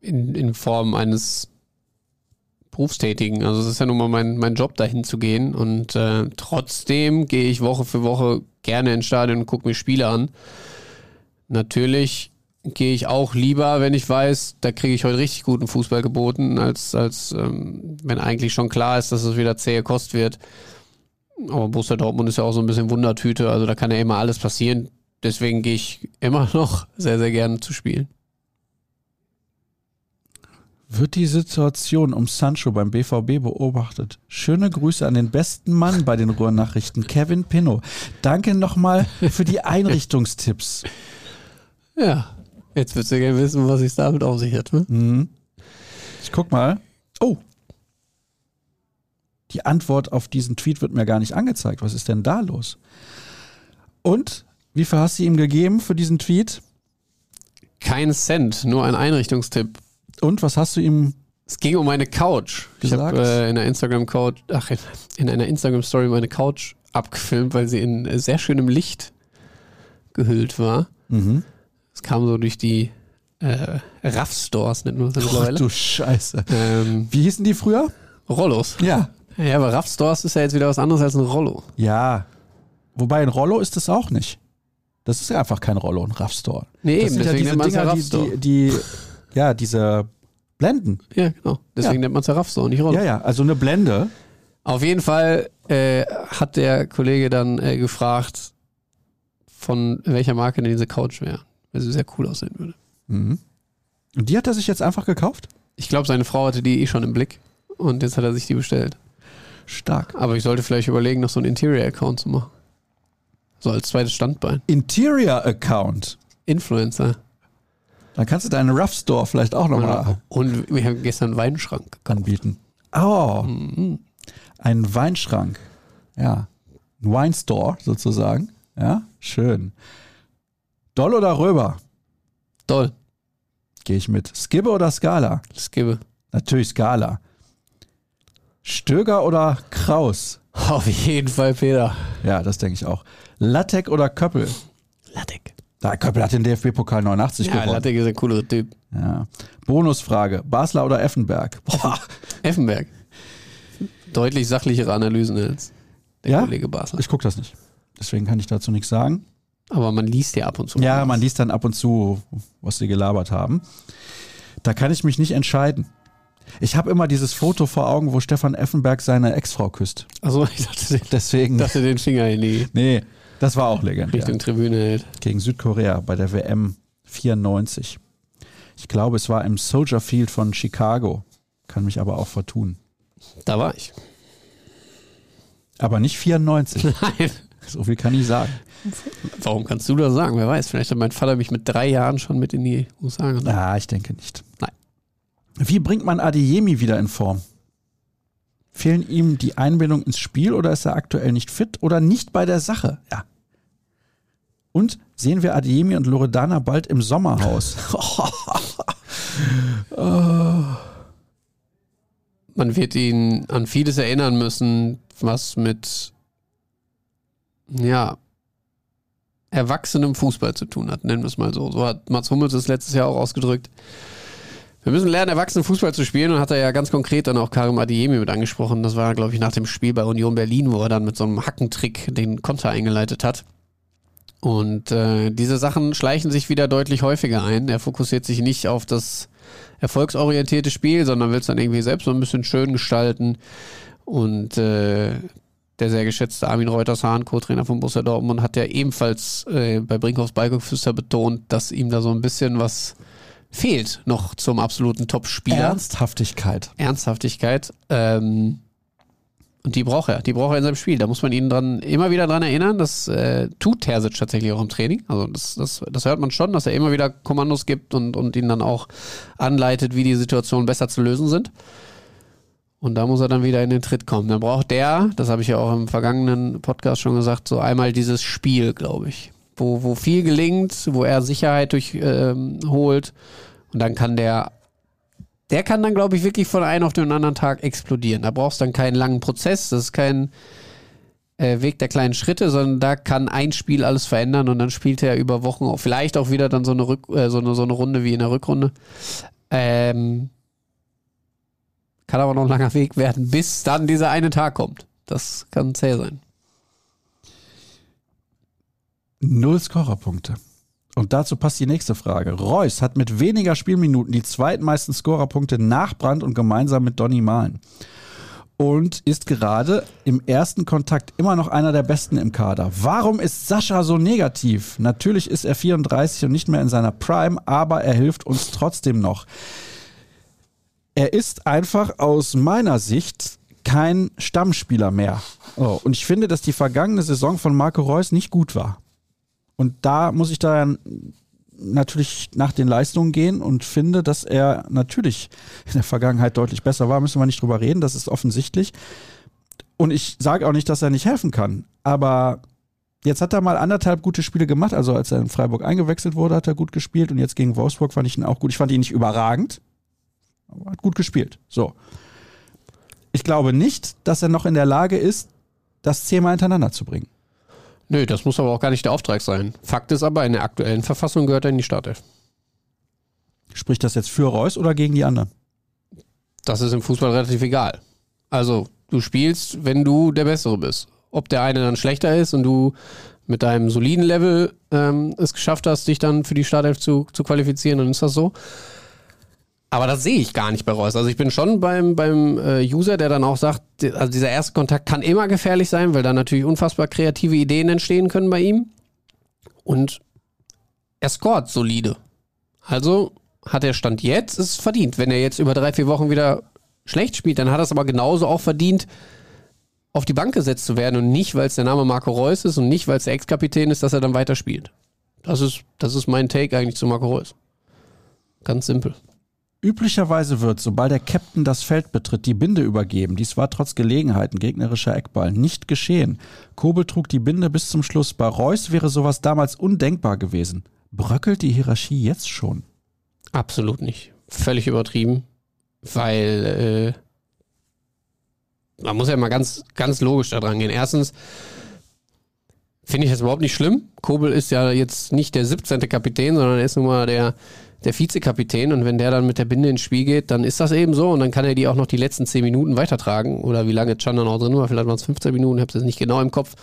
S2: in, in Form eines Berufstätigen. Also es ist ja nun mal mein, mein Job, dahin zu gehen. Und äh, trotzdem gehe ich Woche für Woche gerne ins Stadion und gucke mir Spiele an. Natürlich gehe ich auch lieber, wenn ich weiß, da kriege ich heute richtig guten Fußball geboten, als, als ähm, wenn eigentlich schon klar ist, dass es wieder zähe Kost wird. Aber Borussia Dortmund ist ja auch so ein bisschen Wundertüte, also da kann ja immer alles passieren. Deswegen gehe ich immer noch sehr, sehr gerne zu spielen.
S1: Wird die Situation um Sancho beim BVB beobachtet? Schöne Grüße an den besten Mann bei den Ruhrnachrichten, Kevin Pinnow. Danke nochmal für die Einrichtungstipps.
S2: Ja, jetzt würdest du gerne wissen, was sich damit auf sich hat. Ne?
S1: Mhm. Ich guck mal. Oh. Die Antwort auf diesen Tweet wird mir gar nicht angezeigt. Was ist denn da los? Und wie viel hast du ihm gegeben für diesen Tweet?
S2: Kein Cent, nur ein Einrichtungstipp.
S1: Und was hast du ihm
S2: Es ging um meine Couch. Ich
S1: Gesagt?
S2: habe äh, in einer Instagram Couch, ach, in, in einer Instagram Story meine Couch abgefilmt, weil sie in sehr schönem Licht gehüllt war.
S1: Mhm.
S2: Kam so durch die äh, Raff Stores, nennt man das mittlerweile.
S1: du Scheiße.
S2: ähm,
S1: Wie hießen die früher?
S2: Rollos.
S1: Ja.
S2: Ja, aber Raff Stores ist ja jetzt wieder was anderes als ein Rollo.
S1: Ja. Wobei ein Rollo ist es auch nicht. Das ist ja einfach kein Rollo, ein Raff Store.
S2: Nee,
S1: das
S2: eben,
S1: sind ja
S2: deswegen
S1: diese
S2: nennt man es ja
S1: die, die, die, ja, diese Blenden.
S2: Ja, genau. Deswegen
S1: Ja.
S2: nennt man es ja Raff Store, nicht Rollo.
S1: Ja, ja, also eine Blende.
S2: Auf jeden Fall äh, hat der Kollege dann äh, gefragt, von welcher Marke denn diese Couch wäre. Weil sie sehr cool aussehen würde.
S1: Mhm. Und die hat er sich jetzt einfach gekauft?
S2: Ich glaube, seine Frau hatte die eh schon im Blick. Und jetzt hat er sich die bestellt.
S1: Stark.
S2: Aber ich sollte vielleicht überlegen, noch so einen Interior-Account zu machen. So als zweites Standbein.
S1: Interior Account.
S2: Influencer.
S1: Dann kannst du deinen Rough Store vielleicht auch nochmal
S2: Und wir haben gestern einen Weinschrank gekauft.
S1: anbieten. Oh,
S2: Mhm.
S1: ein Weinschrank. Ja. Ein Wine Store sozusagen. Ja, schön. Doll oder Röber?
S2: Toll.
S1: Gehe ich mit. Skibbe oder Skala?
S2: Gebe.
S1: Natürlich Skala. Stöger oder Kraus?
S2: Auf jeden Fall, Peter.
S1: Ja, das denke ich auch. Lattek oder Köppel?
S2: Lattek.
S1: Da, Köppel hat den DFB-Pokal 89
S2: Ja,
S1: gewonnen.
S2: Lattek ist ein cooler Typ.
S1: Ja. Bonusfrage. Basler oder Effenberg? Boah.
S2: Effenberg. Deutlich sachlichere Analysen als der
S1: Ja?
S2: Kollege Basler.
S1: Ich gucke das nicht. Deswegen kann ich dazu nichts sagen.
S2: Aber man liest ja ab und zu.
S1: Ja,
S2: was.
S1: man liest dann ab und zu, was sie gelabert haben. Da kann ich mich nicht entscheiden. Ich habe immer dieses Foto vor Augen, wo Stefan Effenberg seine Ex-Frau küsst.
S2: Also ich dachte,
S1: Deswegen.
S2: dachte den Finger in die
S1: nee, das war auch legendär.
S2: Richtung Tribüne hält.
S1: Gegen Südkorea bei der WM 94. Ich glaube, es war im Soldier Field von Chicago. Kann mich aber auch vertun.
S2: Da war ich.
S1: Aber nicht 94.
S2: Nein.
S1: So viel kann ich sagen.
S2: Warum kannst du das sagen? Wer weiß, vielleicht hat mein Vater mich mit drei Jahren schon mit in die USA genommen.
S1: Ah, ich denke nicht.
S2: Nein.
S1: Wie bringt man Adeyemi wieder in Form? Fehlen ihm die Einbindung ins Spiel oder ist er aktuell nicht fit oder nicht bei der Sache? Ja. Und sehen wir Adeyemi und Loredana bald im Sommerhaus?
S2: Man wird ihn an vieles erinnern müssen, was mit ja erwachsenem Fußball zu tun hat, nennen wir es mal so. So hat Mats Hummels es letztes Jahr auch ausgedrückt. Wir müssen lernen, erwachsenen Fußball zu spielen und hat er ja ganz konkret dann auch Karim Adeyemi mit angesprochen. Das war, glaube ich, nach dem Spiel bei Union Berlin, wo er dann mit so einem Hackentrick den Konter eingeleitet hat. Und äh, diese Sachen schleichen sich wieder deutlich häufiger ein. Er fokussiert sich nicht auf das erfolgsorientierte Spiel, sondern will es dann irgendwie selbst so ein bisschen schön gestalten. Und äh, der sehr geschätzte Armin Reuters-Hahn, Co-Trainer von Borussia Dortmund, hat ja ebenfalls äh, bei Brinkhoffs Ballgeflüster betont, dass ihm da so ein bisschen was fehlt noch zum absoluten Top-Spieler.
S1: Ernsthaftigkeit.
S2: Ernsthaftigkeit. Ähm, und die braucht er. Die braucht er in seinem Spiel. Da muss man ihn dran, immer wieder dran erinnern. Das äh, tut Terzic tatsächlich auch im Training. Also das, das, das hört man schon, dass er immer wieder Kommandos gibt und, und ihn dann auch anleitet, wie die Situationen besser zu lösen sind. Und da muss er dann wieder in den Tritt kommen. Dann braucht der, das habe ich ja auch im vergangenen Podcast schon gesagt, so einmal dieses Spiel, glaube ich. Wo, wo viel gelingt, wo er Sicherheit durchholt. Ähm, und dann kann der der kann dann, glaube ich, wirklich von einem auf den anderen Tag explodieren. Da brauchst du dann keinen langen Prozess, das ist kein äh, Weg der kleinen Schritte, sondern da kann ein Spiel alles verändern und dann spielt er über Wochen auch, vielleicht auch wieder dann so eine, Rück, äh, so eine, so eine Runde wie in der Rückrunde. Ähm, kann aber noch ein langer Weg werden, bis dann dieser eine Tag kommt. Das kann zäh sein.
S1: Null Scorerpunkte. Und dazu passt die nächste Frage. Reus hat mit weniger Spielminuten die zweitmeisten Scorerpunkte nach Brand und gemeinsam mit Donny Malen. Und ist gerade im ersten Kontakt immer noch einer der Besten im Kader. Warum ist Sascha so negativ? Natürlich ist er 34 und nicht mehr in seiner Prime, aber er hilft uns trotzdem noch. Er ist einfach aus meiner Sicht kein Stammspieler mehr. Oh, und ich finde, dass die vergangene Saison von Marco Reus nicht gut war. Und da muss ich dann natürlich nach den Leistungen gehen und finde, dass er natürlich in der Vergangenheit deutlich besser war. Müssen wir nicht drüber reden, das ist offensichtlich. Und ich sage auch nicht, dass er nicht helfen kann. Aber jetzt hat er mal anderthalb gute Spiele gemacht. Also als er in Freiburg eingewechselt wurde, hat er gut gespielt. Und jetzt gegen Wolfsburg fand ich ihn auch gut. Ich fand ihn nicht überragend, hat gut gespielt. So. Ich glaube nicht, dass er noch in der Lage ist, das zehnmal hintereinander zu bringen.
S2: Nö, das muss aber auch gar nicht der Auftrag sein. Fakt ist aber, in der aktuellen Verfassung gehört er in die Startelf.
S1: Spricht das jetzt für Reus oder gegen die anderen?
S2: Das ist im Fußball relativ egal. Also, du spielst, wenn du der Bessere bist. Ob der eine dann schlechter ist und du mit deinem soliden Level ähm, es geschafft hast, dich dann für die Startelf zu, zu qualifizieren, dann ist das so. Aber das sehe ich gar nicht bei Reus. Also ich bin schon beim, beim äh, User, der dann auch sagt, also dieser erste Kontakt kann immer gefährlich sein, weil da natürlich unfassbar kreative Ideen entstehen können bei ihm. Und er scoret solide. Also hat er Stand jetzt, ist es verdient. Wenn er jetzt über drei, vier Wochen wieder schlecht spielt, dann hat er es aber genauso auch verdient, auf die Bank gesetzt zu werden und nicht, weil es der Name Marco Reus ist und nicht, weil es der Ex-Kapitän ist, dass er dann weiterspielt. Das ist, das ist mein Take eigentlich zu Marco Reus. Ganz simpel.
S1: Üblicherweise wird, sobald der Captain das Feld betritt, die Binde übergeben. Dies war trotz Gelegenheiten gegnerischer Eckball nicht geschehen. Kobel trug die Binde bis zum Schluss. Bei Reus wäre sowas damals undenkbar gewesen. Bröckelt die Hierarchie jetzt schon?
S2: Absolut nicht. Völlig übertrieben. Weil äh, man muss ja mal ganz, ganz logisch da dran gehen. Erstens finde ich das überhaupt nicht schlimm. Kobel ist ja jetzt nicht der 17. Kapitän, sondern er ist nun mal der der Vizekapitän und wenn der dann mit der Binde ins Spiel geht, dann ist das eben so und dann kann er die auch noch die letzten 10 Minuten weitertragen oder wie lange Chan dann auch drin war, vielleicht waren es 15 Minuten, ich habe es nicht genau im Kopf.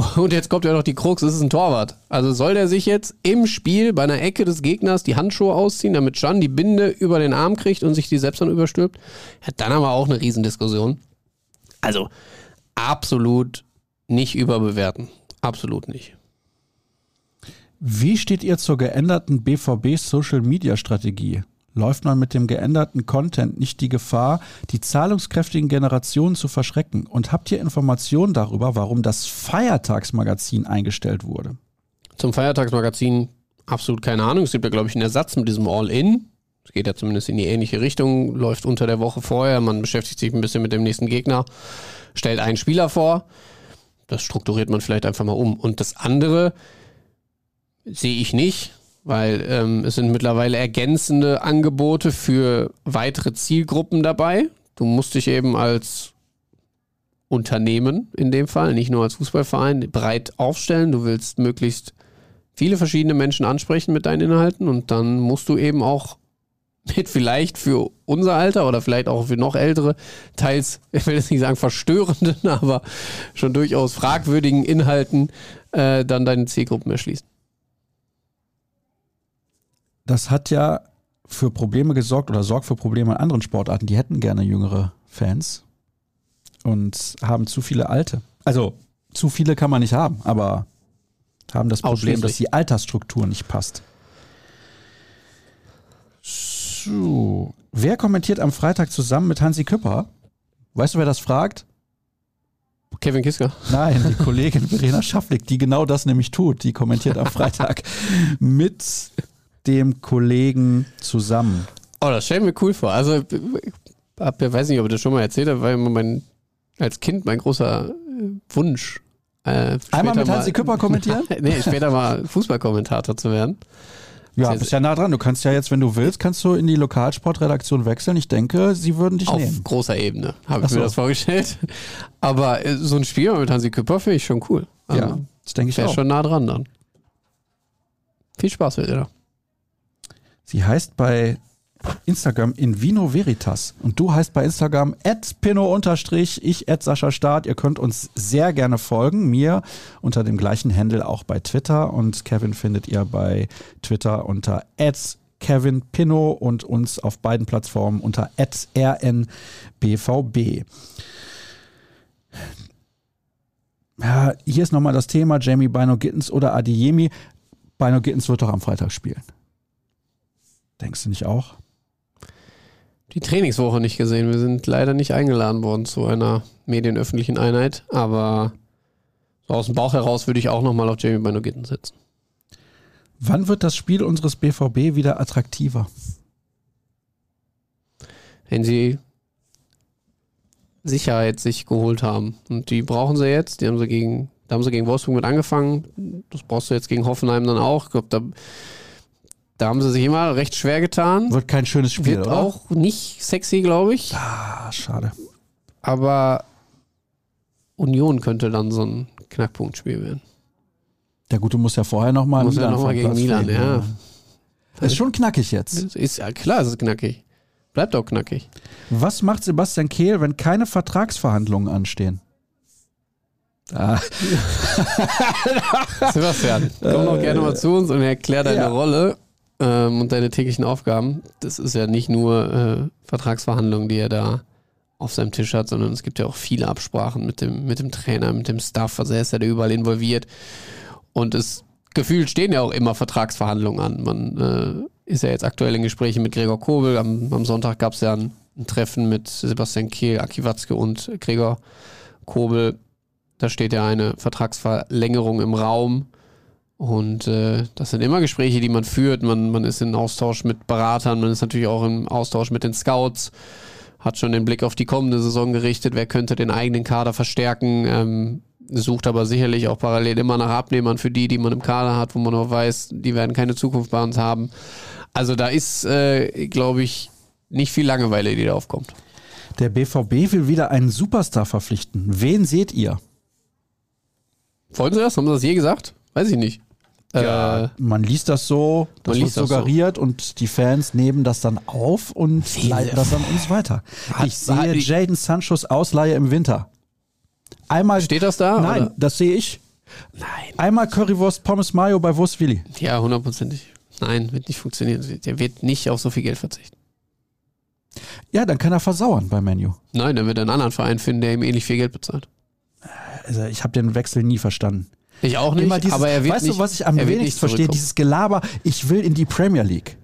S2: Und jetzt kommt ja noch die Krux, es ist ein Torwart. Also soll der sich jetzt im Spiel bei einer Ecke des Gegners die Handschuhe ausziehen, damit Chan die Binde über den Arm kriegt und sich die selbst dann überstülpt? Ja, dann haben wir auch eine Riesendiskussion. Also absolut nicht überbewerten. Absolut nicht.
S1: Wie steht ihr zur geänderten BVB Social Media Strategie? Läuft man mit dem geänderten Content nicht die Gefahr, die zahlungskräftigen Generationen zu verschrecken? Und habt ihr Informationen darüber, warum das Feiertagsmagazin eingestellt wurde?
S2: Zum Feiertagsmagazin absolut keine Ahnung. Es gibt ja, glaube ich, einen Ersatz mit diesem All-In. Es geht ja zumindest in die ähnliche Richtung, läuft unter der Woche vorher. Man beschäftigt sich ein bisschen mit dem nächsten Gegner, stellt einen Spieler vor. Das strukturiert man vielleicht einfach mal um. Und das andere, sehe ich nicht, weil ähm, es sind mittlerweile ergänzende Angebote für weitere Zielgruppen dabei. Du musst dich eben als Unternehmen in dem Fall, nicht nur als Fußballverein, breit aufstellen. Du willst möglichst viele verschiedene Menschen ansprechen mit deinen Inhalten und dann musst du eben auch mit vielleicht für unser Alter oder vielleicht auch für noch ältere, teils, ich will jetzt nicht sagen verstörenden, aber schon durchaus fragwürdigen Inhalten äh, dann deine Zielgruppen erschließen
S1: das hat ja für Probleme gesorgt oder sorgt für Probleme in anderen Sportarten. Die hätten gerne jüngere Fans und haben zu viele alte. Also zu viele kann man nicht haben, aber haben das Problem, dass die Altersstruktur nicht passt. So. Wer kommentiert am Freitag zusammen mit Hansi Küpper? Weißt du, wer das fragt?
S2: Kevin Kiska.
S1: Nein, die Kollegin Verena Schafflik, die genau das nämlich tut. Die kommentiert am Freitag mit dem Kollegen zusammen.
S2: Oh, das stellen wir cool vor. Also, ich weiß nicht, ob ich das schon mal erzählt habe, weil mein, als Kind mein großer äh, Wunsch.
S1: Äh, Einmal mit Hansi Küpper kommentieren?
S2: nee, später mal Fußballkommentator zu werden.
S1: Ja, bist ja nah dran. Du kannst ja jetzt, wenn du willst, kannst du in die Lokalsportredaktion wechseln. Ich denke, sie würden dich
S2: Auf
S1: nehmen.
S2: Auf großer Ebene habe ich so. mir das vorgestellt. Aber äh, so ein Spiel mit Hansi Küpper finde ich schon cool.
S1: Also, ja, das denke ich auch.
S2: Wäre schon nah dran dann. Viel Spaß mit dir da.
S1: Sie heißt bei Instagram in Vino Veritas und du heißt bei Instagram @pino unterstrich ich Sascha Start. Ihr könnt uns sehr gerne folgen, mir unter dem gleichen Handle auch bei Twitter und Kevin findet ihr bei Twitter unter Kevin Pino und uns auf beiden Plattformen unter rnbvb. Ja, hier ist nochmal das Thema Jamie Bino Gittens oder Adiemi. Bino Gittens wird doch am Freitag spielen. Denkst du nicht auch?
S2: Die Trainingswoche nicht gesehen. Wir sind leider nicht eingeladen worden zu einer medienöffentlichen Einheit, aber so aus dem Bauch heraus würde ich auch nochmal auf Jamie Bino Gitten setzen.
S1: Wann wird das Spiel unseres BVB wieder attraktiver?
S2: Wenn sie Sicherheit sich geholt haben. Und die brauchen sie jetzt. Die haben sie gegen, da haben sie gegen Wolfsburg mit angefangen. Das brauchst du jetzt gegen Hoffenheim dann auch. Ich glaube, da, da haben sie sich immer recht schwer getan.
S1: Wird kein schönes Spiel,
S2: Wird
S1: oder?
S2: auch nicht sexy, glaube ich.
S1: Ah, schade.
S2: Aber Union könnte dann so ein Knackpunktspiel werden.
S1: Der Gute muss ja vorher nochmal
S2: Muss ja noch mal gegen Milan, ja.
S1: Ist schon knackig jetzt.
S2: Ist ja klar, es ist knackig. Bleibt auch knackig.
S1: Was macht Sebastian Kehl, wenn keine Vertragsverhandlungen anstehen? Ah,
S2: Sebastian, komm doch gerne mal zu uns und erklär deine
S1: ja.
S2: Rolle ähm, und deine täglichen Aufgaben. Das ist ja nicht nur äh, Vertragsverhandlungen, die er da auf seinem Tisch hat, sondern es gibt ja auch viele Absprachen mit dem, mit dem Trainer, mit dem Staff. Also er ist ja da überall involviert. Und es gefühlt stehen ja auch immer Vertragsverhandlungen an. Man äh, ist ja jetzt aktuell in Gesprächen mit Gregor Kobel. Am, am Sonntag gab es ja ein, ein Treffen mit Sebastian Kehl, Aki Watzke und Gregor Kobel. Da steht ja eine Vertragsverlängerung im Raum. Und äh, das sind immer Gespräche, die man führt. Man, man ist in Austausch mit Beratern, man ist natürlich auch im Austausch mit den Scouts, hat schon den Blick auf die kommende Saison gerichtet, wer könnte den eigenen Kader verstärken, ähm, sucht aber sicherlich auch parallel immer nach Abnehmern für die, die man im Kader hat, wo man auch weiß, die werden keine Zukunft bei uns haben. Also da ist, äh, glaube ich, nicht viel Langeweile, die da aufkommt.
S1: der BVB will wieder einen Superstar verpflichten. Wen seht ihr?
S2: Wollen Sie das? Haben Sie das je gesagt? Weiß ich nicht. Äh,
S1: Man liest das so, das wird
S2: das so.
S1: suggeriert und die Fans nehmen das dann auf und
S2: Sehen
S1: leiten das an uns weiter.
S2: Hat-
S1: ich sehe Jaden Sanchos Ausleihe im Winter. Einmal
S2: steht das da?
S1: Nein,
S2: Oder?
S1: das sehe ich.
S2: Nein.
S1: Einmal Currywurst Pommes Mayo bei Wurst Willi.
S2: Ja, hundertprozentig. Nein, wird nicht funktionieren. Der wird nicht auf so viel Geld verzichten.
S1: Ja, dann kann er versauern bei Menu.
S2: Nein, dann wird er einen anderen Verein finden, der ihm ähnlich viel Geld bezahlt.
S1: Also ich habe den Wechsel nie verstanden.
S2: Ich auch nicht,
S1: dieses,
S2: aber er wird
S1: weißt
S2: nicht,
S1: du, was ich am wenigsten verstehe? Dieses Gelaber, ich will in die Premier League.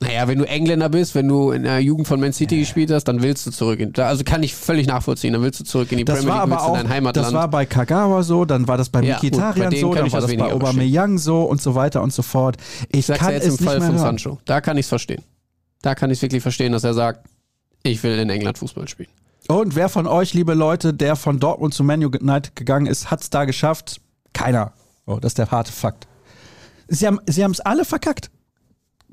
S2: Naja, wenn du Engländer bist, wenn du in der Jugend von Man City gespielt hast, dann willst du zurück. In, also kann ich völlig nachvollziehen. Dann willst du zurück in die
S1: Das
S2: Premier League, willst
S1: auch,
S2: in dein Heimatland.
S1: das war bei Kagawa so, dann war das bei
S2: Ja, denen
S1: so, dann war
S2: das
S1: bei Aubameyang so und so weiter und so fort. Ich
S2: ich sag's
S1: kann
S2: ja jetzt
S1: es
S2: im Fall von
S1: hören.
S2: Sancho. Da kann ich es verstehen. Da kann ich es wirklich verstehen, dass er sagt, ich will in England Fußball spielen.
S1: Und wer von euch, liebe Leute, der von Dortmund zu Man United gegangen ist, hat es da geschafft? Keiner. Oh, das ist der harte Fakt. Sie haben sie es alle verkackt.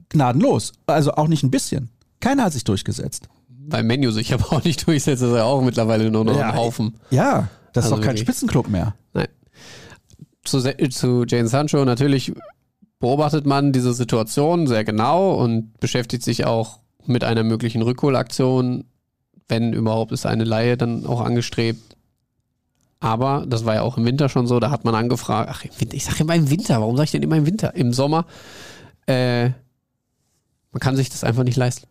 S1: Gnadenlos. Also auch nicht ein bisschen. Keiner hat sich durchgesetzt.
S2: Beim Menu sich aber auch nicht durchsetzt, ist er auch mittlerweile nur noch ein Haufen.
S1: Ja, das
S2: Also
S1: ist doch kein
S2: wirklich.
S1: Spitzenclub mehr.
S2: Nein. Zu, zu Jane Sancho natürlich beobachtet man diese Situation sehr genau und beschäftigt sich auch mit einer möglichen Rückholaktion, wenn überhaupt ist eine Laie dann auch angestrebt. Aber das war ja auch im Winter schon so, da hat man angefragt, ach, ich sage immer im Winter, warum sage ich denn immer im Winter? Im Sommer, äh, man kann sich das einfach nicht leisten.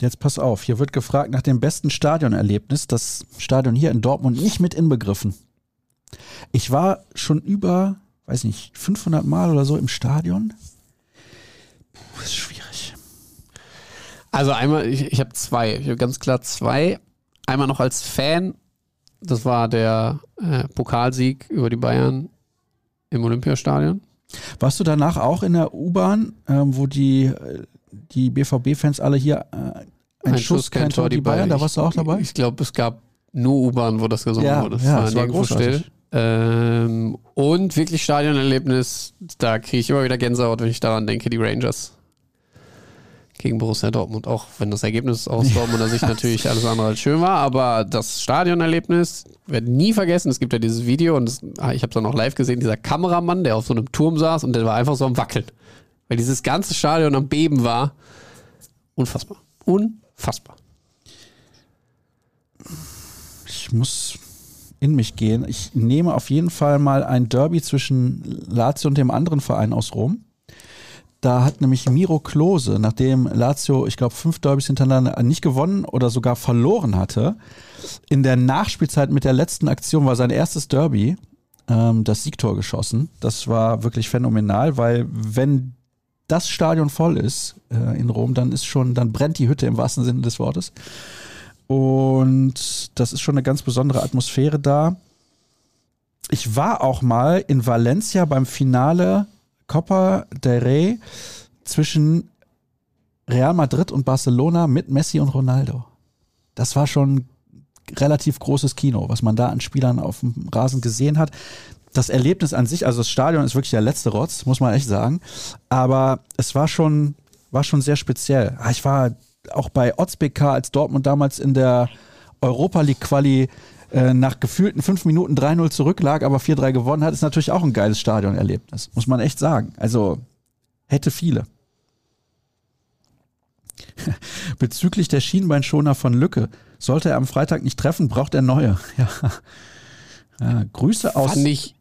S1: Jetzt pass auf, hier wird gefragt nach dem besten Stadionerlebnis. Das Stadion hier in Dortmund nicht mit inbegriffen. Ich war schon über, weiß nicht, 500 Mal oder so im Stadion. Puh, ist schwierig.
S2: Also einmal, ich, ich habe zwei, ich habe ganz klar zwei. Einmal noch als Fan, das war der äh, Pokalsieg über die Bayern im Olympiastadion.
S1: Warst du danach auch in der U-Bahn, ähm, wo die, äh, die BVB-Fans alle hier äh, ein, Schuss, kein Tor, die Bayern, da warst du auch dabei?
S2: Ich, ich glaube, es gab nur U-Bahn, wo das gesungen
S1: Ja,
S2: wurde.
S1: ja, das war
S2: nirgendwo
S1: großartig.
S2: Ähm, und wirklich Stadionerlebnis, da kriege ich immer wieder Gänsehaut, wenn ich daran denke, die Rangers gegen Borussia Dortmund. Auch wenn das Ergebnis aus Dortmunder Sicht natürlich alles andere als schön war, aber das Stadionerlebnis werde nie vergessen. Es gibt ja dieses Video und das, ah, ich habe es dann auch live gesehen, dieser Kameramann, der auf so einem Turm saß und der war einfach so am Wackeln. Weil dieses ganze Stadion am Beben war. Unfassbar. Unfassbar.
S1: Ich muss in mich gehen. Ich nehme auf jeden Fall mal ein Derby zwischen Lazio und dem anderen Verein aus Rom. Da hat nämlich Miro Klose, nachdem Lazio, ich glaube, fünf Derbys hintereinander nicht gewonnen oder sogar verloren hatte, in der Nachspielzeit mit der letzten Aktion war sein erstes Derby ähm, das Siegtor geschossen. Das war wirklich phänomenal, weil wenn das Stadion voll ist äh, in Rom, dann ist schon, dann brennt die Hütte im wahrsten Sinne des Wortes. Und das ist schon eine ganz besondere Atmosphäre da. Ich war auch mal in Valencia beim Finale Copa del Rey zwischen Real Madrid und Barcelona mit Messi und Ronaldo. das war schon relativ großes Kino, was man da an Spielern auf dem Rasen gesehen hat. Das Erlebnis an sich, also das Stadion ist wirklich der letzte Rotz, muss man echt sagen. Aber es war schon, war schon sehr speziell. Ah, Ich war auch bei Otzbk, als Dortmund damals in der Europa League Quali äh, nach gefühlten fünf Minuten 3-0 zurücklag, aber 4-3 gewonnen hat, ist natürlich auch ein geiles Stadionerlebnis, muss man echt sagen. Also hätte viele. Bezüglich der Schienbeinschoner von Lücke. Sollte er am Freitag nicht treffen, braucht er neue. Ja. Ja, Grüße aus
S2: ich-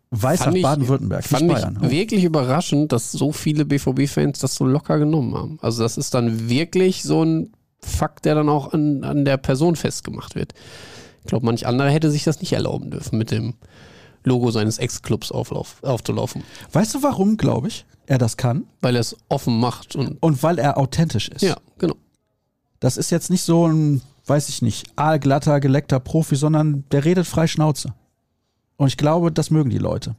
S1: Baden-Württemberg, nicht Bayern.
S2: ich wirklich überraschend, dass so viele BVB-Fans das so locker genommen haben. Also das ist dann wirklich so ein Fakt, der dann auch an, an der Person festgemacht wird. Ich glaube, manch anderer hätte sich das nicht erlauben dürfen, mit dem Logo seines Ex-Clubs aufzulaufen.
S1: Weißt du, warum, glaube ich, er das kann?
S2: Weil er es offen macht und
S1: Und weil er authentisch ist.
S2: ja, genau.
S1: Das ist jetzt nicht so ein, weiß ich nicht, aalglatter, geleckter Profi, sondern der redet frei Schnauze. Und ich glaube, das mögen die Leute.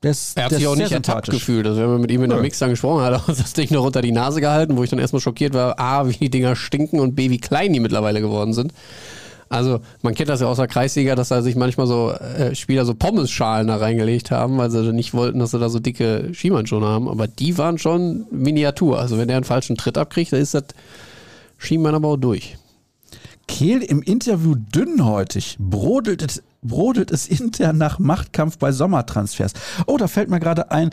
S1: Ist,
S2: Er hat sich auch nicht ertappt gefühlt. Also wenn wir mit ihm in der. Mix dann gesprochen hat, er uns das Ding noch unter die Nase gehalten, wo ich dann erstmal schockiert war, A, wie die Dinger stinken und B, wie klein die mittlerweile geworden sind. Also man kennt das ja aus der Kreisliga, dass da sich manchmal so äh, Spieler so Pommesschalen da reingelegt haben, weil sie nicht wollten, dass sie da so dicke Schienbeinschoner haben. Aber die waren schon Miniatur. Also wenn der einen falschen Tritt abkriegt, dann ist das Schienbein aber auch durch.
S1: Kehl im Interview dünnhäutig. Brodelt es, brodelt es intern nach Machtkampf bei Sommertransfers. Oh, da fällt mir gerade ein,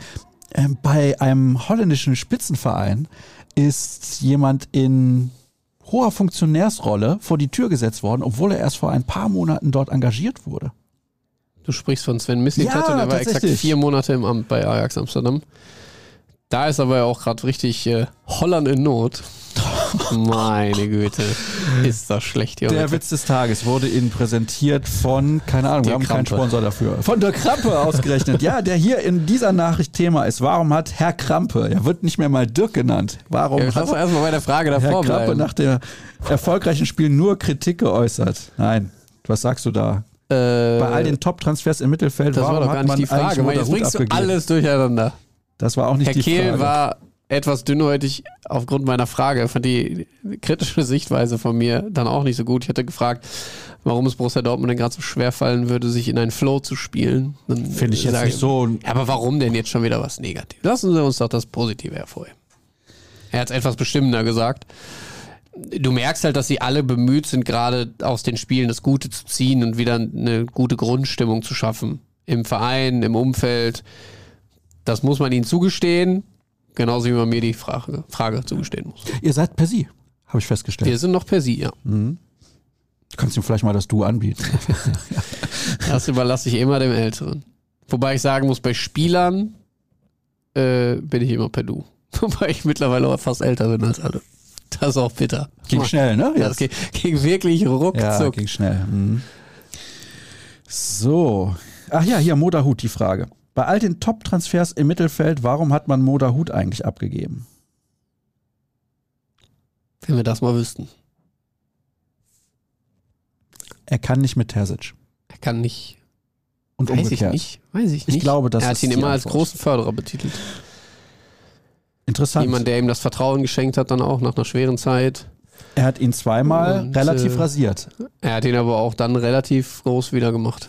S1: ähm, bei einem holländischen Spitzenverein ist jemand in hoher Funktionärsrolle vor die Tür gesetzt worden, obwohl er erst vor ein paar Monaten dort engagiert wurde.
S2: Du sprichst von Sven Mislintat
S1: Ja,
S2: und er war exakt vier Monate im Amt bei Ajax Amsterdam. Da ist aber auch gerade richtig äh, Holland in Not. Meine Güte, ist das schlecht hier.
S1: Der
S2: heute.
S1: Witz des Tages wurde Ihnen präsentiert von, keine Ahnung, wir
S2: Der
S1: haben keinen
S2: Krampe.
S1: Sponsor dafür. Von der Krampe ausgerechnet. ja, der hier in dieser Nachricht Thema ist. Warum hat Herr Krampe, er wird nicht mehr mal Dirk genannt. Warum
S2: Ja,
S1: hat
S2: erstmal bei der Frage
S1: Herr
S2: davor
S1: Krampe
S2: bleiben.
S1: nach der erfolgreichen Spiel nur Kritik geäußert? Nein. Was sagst du da?
S2: Äh,
S1: Bei all den Top-Transfers im Mittelfeld,
S2: das
S1: warum
S2: war doch
S1: hat
S2: gar nicht
S1: man
S2: die Frage. Jetzt bringst du
S1: abgegeben?
S2: alles durcheinander.
S1: Das war auch nicht
S2: Herr
S1: die
S2: Kehl
S1: Frage.
S2: war etwas dünnhäutig aufgrund meiner Frage. Fand die kritische Sichtweise von mir dann auch nicht so gut. Ich hatte gefragt, warum es Borussia Dortmund denn gerade so schwer fallen würde, sich in einen Flow zu spielen. Dann
S1: Finde ich jetzt
S2: sage
S1: nicht so.
S2: Aber warum denn jetzt schon wieder was Negatives? Lassen Sie uns doch das Positive hervorheben. Er hat es etwas bestimmender gesagt. Du merkst halt, dass sie alle bemüht sind, gerade aus den Spielen das Gute zu ziehen und wieder eine gute Grundstimmung zu schaffen. Im Verein, im Umfeld. Das muss man ihnen zugestehen. Genauso wie man mir die Frage, Frage zugestehen muss.
S1: Ihr seid per Sie, habe ich festgestellt.
S2: Wir sind noch per Sie, ja.
S1: Du kannst ihm vielleicht mal das Du anbieten.
S2: Das überlasse ich immer dem Älteren. Wobei ich sagen muss, bei Spielern äh, bin ich immer per Du. Wobei ich mittlerweile auch fast älter bin als alle. Das ist auch bitter.
S1: Ging schnell, ne?
S2: Ja, das ging, ging wirklich ruckzuck.
S1: Ja, ging schnell. Mhm. So. Ach ja, hier Moderhut, die Frage. Bei all den Top-Transfers im Mittelfeld, warum hat man Moderhut eigentlich abgegeben?
S2: Wenn wir das mal wüssten.
S1: Er kann nicht mit Terzic.
S2: Er kann nicht.
S1: Und
S2: Weiß
S1: umgekehrt.
S2: ich nicht. Weiß ich
S1: Ich
S2: nicht.
S1: glaube, das
S2: er hat ihn immer als großen Förderer betitelt.
S1: Interessant.
S2: Jemand, der ihm das Vertrauen geschenkt hat, dann auch nach einer schweren Zeit.
S1: er hat ihn zweimal
S2: Und,
S1: relativ
S2: äh,
S1: rasiert.
S2: Er hat ihn aber auch dann relativ groß wieder gemacht.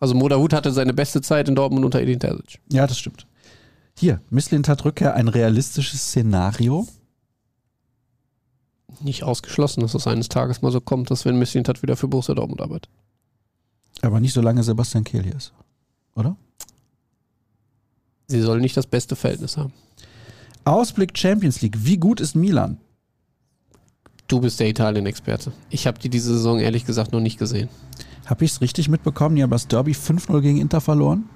S2: Also Moderhut hatte seine beste Zeit in Dortmund unter Edin Terzic.
S1: Ja, das stimmt. Hier, Misslintat Rückkehr, ein realistisches Szenario.
S2: Nicht ausgeschlossen, dass es eines Tages mal so kommt, dass wenn Mislintat wieder für Borussia Dortmund arbeitet.
S1: Aber nicht solange Sebastian Kehl hier ist. Oder?
S2: Sie sollen nicht das beste Verhältnis haben.
S1: Ausblick Champions League. Wie gut ist Milan?
S2: Du bist der Italien-Experte. Ich habe die diese Saison ehrlich gesagt noch nicht gesehen.
S1: Habe ich es richtig mitbekommen? Die haben das Derby 5-0 gegen Inter verloren.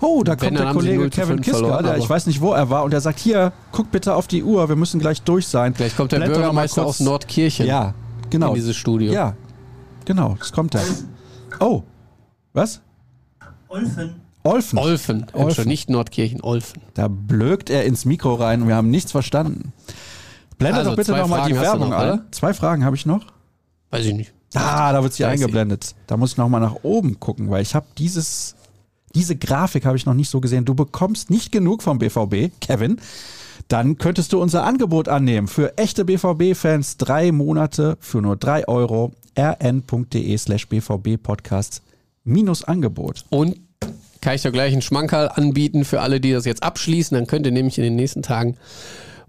S1: Oh, da kommt der Kollege
S2: 0 zu
S1: Kevin
S2: 5
S1: Kiska,
S2: verloren,
S1: der, ich weiß nicht, wo er war, und er sagt, hier, guck bitte auf die Uhr, wir müssen gleich durch sein.
S2: Vielleicht kommt der
S1: Blätter
S2: Bürgermeister aus Nordkirchen
S1: Ja, genau.
S2: in dieses Studio.
S1: Ja, genau, das kommt er. Oh, was?
S3: Olfen.
S1: Olfen.
S2: Olfen.
S1: Olfen.
S2: Nicht Nordkirchen, Olfen.
S1: Da blökt er ins Mikro rein und wir haben nichts verstanden. Blende
S2: Also,
S1: doch bitte nochmal die Werbung
S2: noch,
S1: ein.
S2: oder?
S1: Zwei Fragen habe ich noch.
S2: Weiß ich nicht.
S1: Ah, da wird sie eingeblendet. Da muss ich nochmal nach oben gucken, weil ich habe dieses, diese Grafik habe ich noch nicht so gesehen. Du bekommst nicht genug vom BVB, Kevin. dann könntest du unser Angebot annehmen. Für echte BVB-Fans drei Monate für nur drei Euro rn.de slash bvb-podcast minus Angebot.
S2: Und kann ich doch gleich einen Schmankerl anbieten für alle, die das jetzt abschließen. Dann könnt ihr nämlich in den nächsten Tagen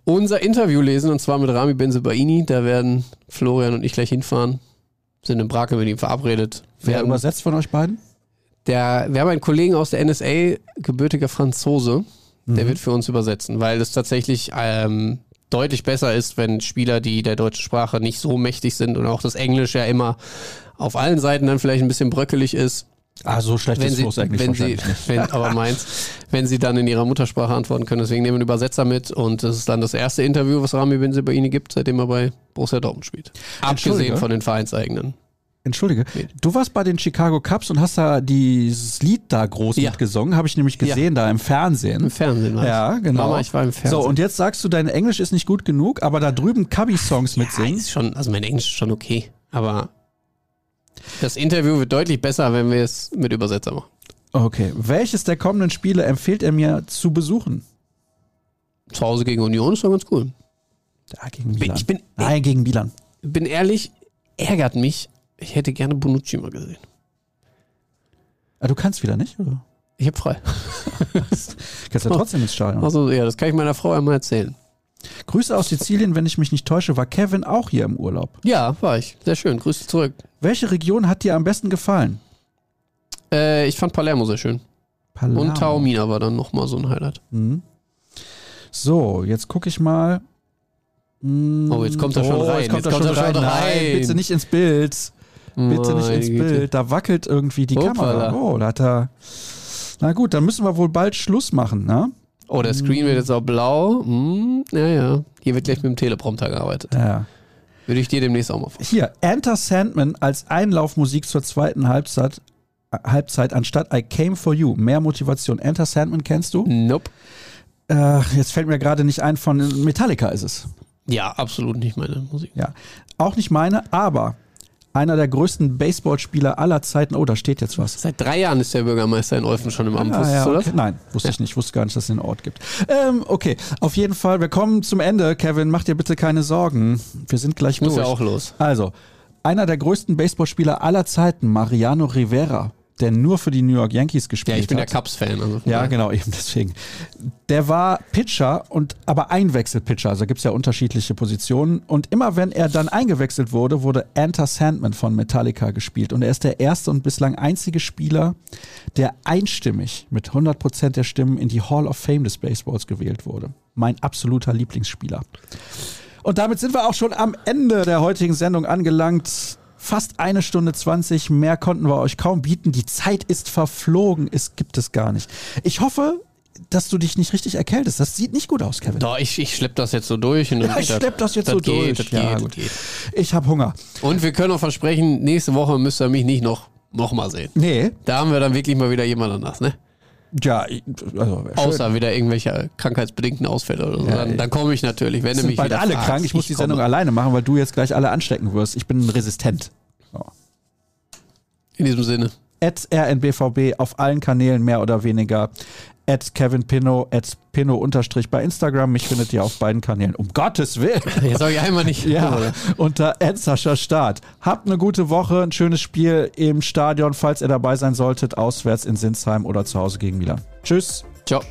S2: unser Interview lesen und zwar mit Rami Benzebaini. Da werden Florian und ich gleich hinfahren. Sind in Brake mit ihm verabredet.
S1: Wer
S2: Werden-
S1: übersetzt von euch beiden?
S2: der, wir haben einen Kollegen aus der NSA, gebürtiger Franzose, der
S1: Mhm.
S2: wird für uns übersetzen, weil es tatsächlich ähm, deutlich besser ist, wenn Spieler, die der deutschen Sprache nicht so mächtig sind und auch das Englisch ja immer auf allen Seiten dann vielleicht ein bisschen bröckelig ist,
S1: Ah, so schlecht
S2: wenn
S1: ist
S2: sie,
S1: Flo's Englisch
S2: wenn sie,
S1: wahrscheinlich nicht.
S2: wenn, aber meins, wenn sie dann in ihrer Muttersprache antworten können. Deswegen nehmen wir einen Übersetzer mit und das ist dann das erste Interview, was Rami Benzebaini gibt, seitdem er bei Borussia Dortmund spielt. Abgesehen von den vereinseigenen.
S1: Entschuldige, du warst bei den Chicago Cubs und hast da dieses Lied da groß
S2: Ja.
S1: mitgesungen, habe ich nämlich gesehen da im Fernsehen.
S2: Im Fernsehen war
S1: Ja, genau.
S2: Mama, ich war im Fernsehen.
S1: So, und jetzt sagst du, dein Englisch ist nicht gut genug, aber da drüben Cubby-Songs
S2: Ja,
S1: mitsingen.
S2: ist schon, also mein Englisch ist schon okay, aber das Interview wird deutlich besser, wenn wir es mit Übersetzer machen.
S1: Okay. Welches der kommenden Spiele empfiehlt er mir zu besuchen?
S2: Zu Hause gegen Union ist doch ganz cool.
S1: Ja, gegen Milan.
S2: ich bin,
S1: Nein, gegen Milan.
S2: bin ehrlich, ärgert mich. Ich hätte gerne Bonucci mal gesehen.
S1: Ah, du kannst wieder nicht, oder?
S2: Ich habe frei.
S1: Kannst ja trotzdem ins Stadion.
S2: Also ja, das kann ich meiner Frau einmal erzählen.
S1: Grüße aus Sizilien, wenn ich mich nicht täusche, war Kevin auch hier im Urlaub.
S2: Ja, war ich. Sehr schön. Grüße zurück.
S1: Welche Region hat dir am besten gefallen?
S2: Äh, ich fand Palermo sehr schön.
S1: Palermo.
S2: Und Taormina war dann nochmal so ein Highlight.
S1: Mhm. So, jetzt gucke ich mal. Mm,
S2: Oh, jetzt kommt er schon rein.
S1: Jetzt kommt,
S2: Jetzt
S1: er schon rein. Nein,
S2: rein.
S1: bitte nicht ins Bild. Bitte nicht ins
S2: Güte.
S1: Bild. Da wackelt irgendwie die
S2: Hoppala.
S1: Kamera. Oh, da hat er. Na gut, dann müssen wir wohl bald Schluss machen, ne?
S2: Oh, der Screen wird jetzt auch blau. Hm, ja, ja. Hier wird gleich mit dem Teleprompter gearbeitet.
S1: Ja.
S2: Würde ich dir demnächst auch mal vor.
S1: Hier, Enter Sandman als Einlaufmusik zur zweiten Halbzeit, Halbzeit anstatt I Came for You. Mehr Motivation. Enter Sandman kennst du?
S2: Nope.
S1: Äh, jetzt fällt mir gerade nicht ein, von Metallica ist es.
S2: Ja, absolut nicht meine Musik.
S1: Ja. Auch nicht meine, aber einer der größten Baseballspieler aller Zeiten. Oh, da steht jetzt was.
S2: Seit drei Jahren ist der Bürgermeister in Olfen schon im Amt.
S1: Ah, ja, okay. Nein, wusste ich nicht. Ich wusste gar nicht, dass es den Ort gibt. Ähm, okay, auf jeden Fall, wir kommen zum Ende. Kevin, mach dir bitte keine Sorgen. Wir sind gleich
S2: Ich muss
S1: durch.
S2: ja auch los.
S1: Also, einer der größten Baseballspieler aller Zeiten, Mariano Rivera, der nur für die New York Yankees gespielt
S2: Ja, ich bin der
S1: hat.
S2: Cubs-Fan. Also
S1: Ja,
S2: daher.
S1: genau, eben deswegen. Der war Pitcher und aber Einwechselpitcher, also gibt es ja unterschiedliche Positionen. Und immer wenn er dann eingewechselt wurde, wurde Enter Sandman von Metallica gespielt. Und er ist der erste und bislang einzige Spieler, der einstimmig mit 100% der Stimmen in die Hall of Fame des Baseballs gewählt wurde. Mein absoluter Lieblingsspieler. Und damit sind wir auch schon am Ende der heutigen Sendung angelangt. Fast eine Stunde 20, mehr konnten wir euch kaum bieten. Die Zeit ist verflogen, es gibt es gar nicht. Ich hoffe, dass du dich nicht richtig erkältest. Das sieht nicht gut aus, Kevin.
S2: Doch, ich, ich schlepp das jetzt so durch. Und
S1: Ja, ich schlepp das jetzt
S2: das
S1: so
S2: geht,
S1: durch. Ja,
S2: geht, geht.
S1: Ich habe Hunger.
S2: Und wir können auch versprechen, nächste Woche müsst ihr mich nicht noch, noch mal sehen.
S1: Nee,
S2: Da haben wir dann wirklich mal wieder jemand anders, ne?
S1: Ja, also.
S2: Außer wieder irgendwelche krankheitsbedingten Ausfälle oder so.
S1: Ja,
S2: dann, dann komme ich natürlich, wenn
S1: sind
S2: du mich
S1: bald alle
S2: fragst,
S1: krank. Ich muss die
S2: komme.
S1: Sendung alleine machen, weil du jetzt gleich alle anstecken wirst. Ich bin resistent. So.
S2: In diesem Sinne.
S1: at rnbvb auf allen Kanälen mehr oder weniger. At Kevin Pinno, at Pinno unterstrich bei Instagram. Mich findet ihr auf beiden Kanälen. Um Gottes Willen.
S2: Jetzt sag ich einmal nicht.
S1: Ja, unter at Sascha Start. Habt eine gute Woche, ein schönes Spiel im Stadion, falls ihr dabei sein solltet, auswärts in Sinsheim oder zu Hause gegen Milan. Tschüss.
S2: Ciao.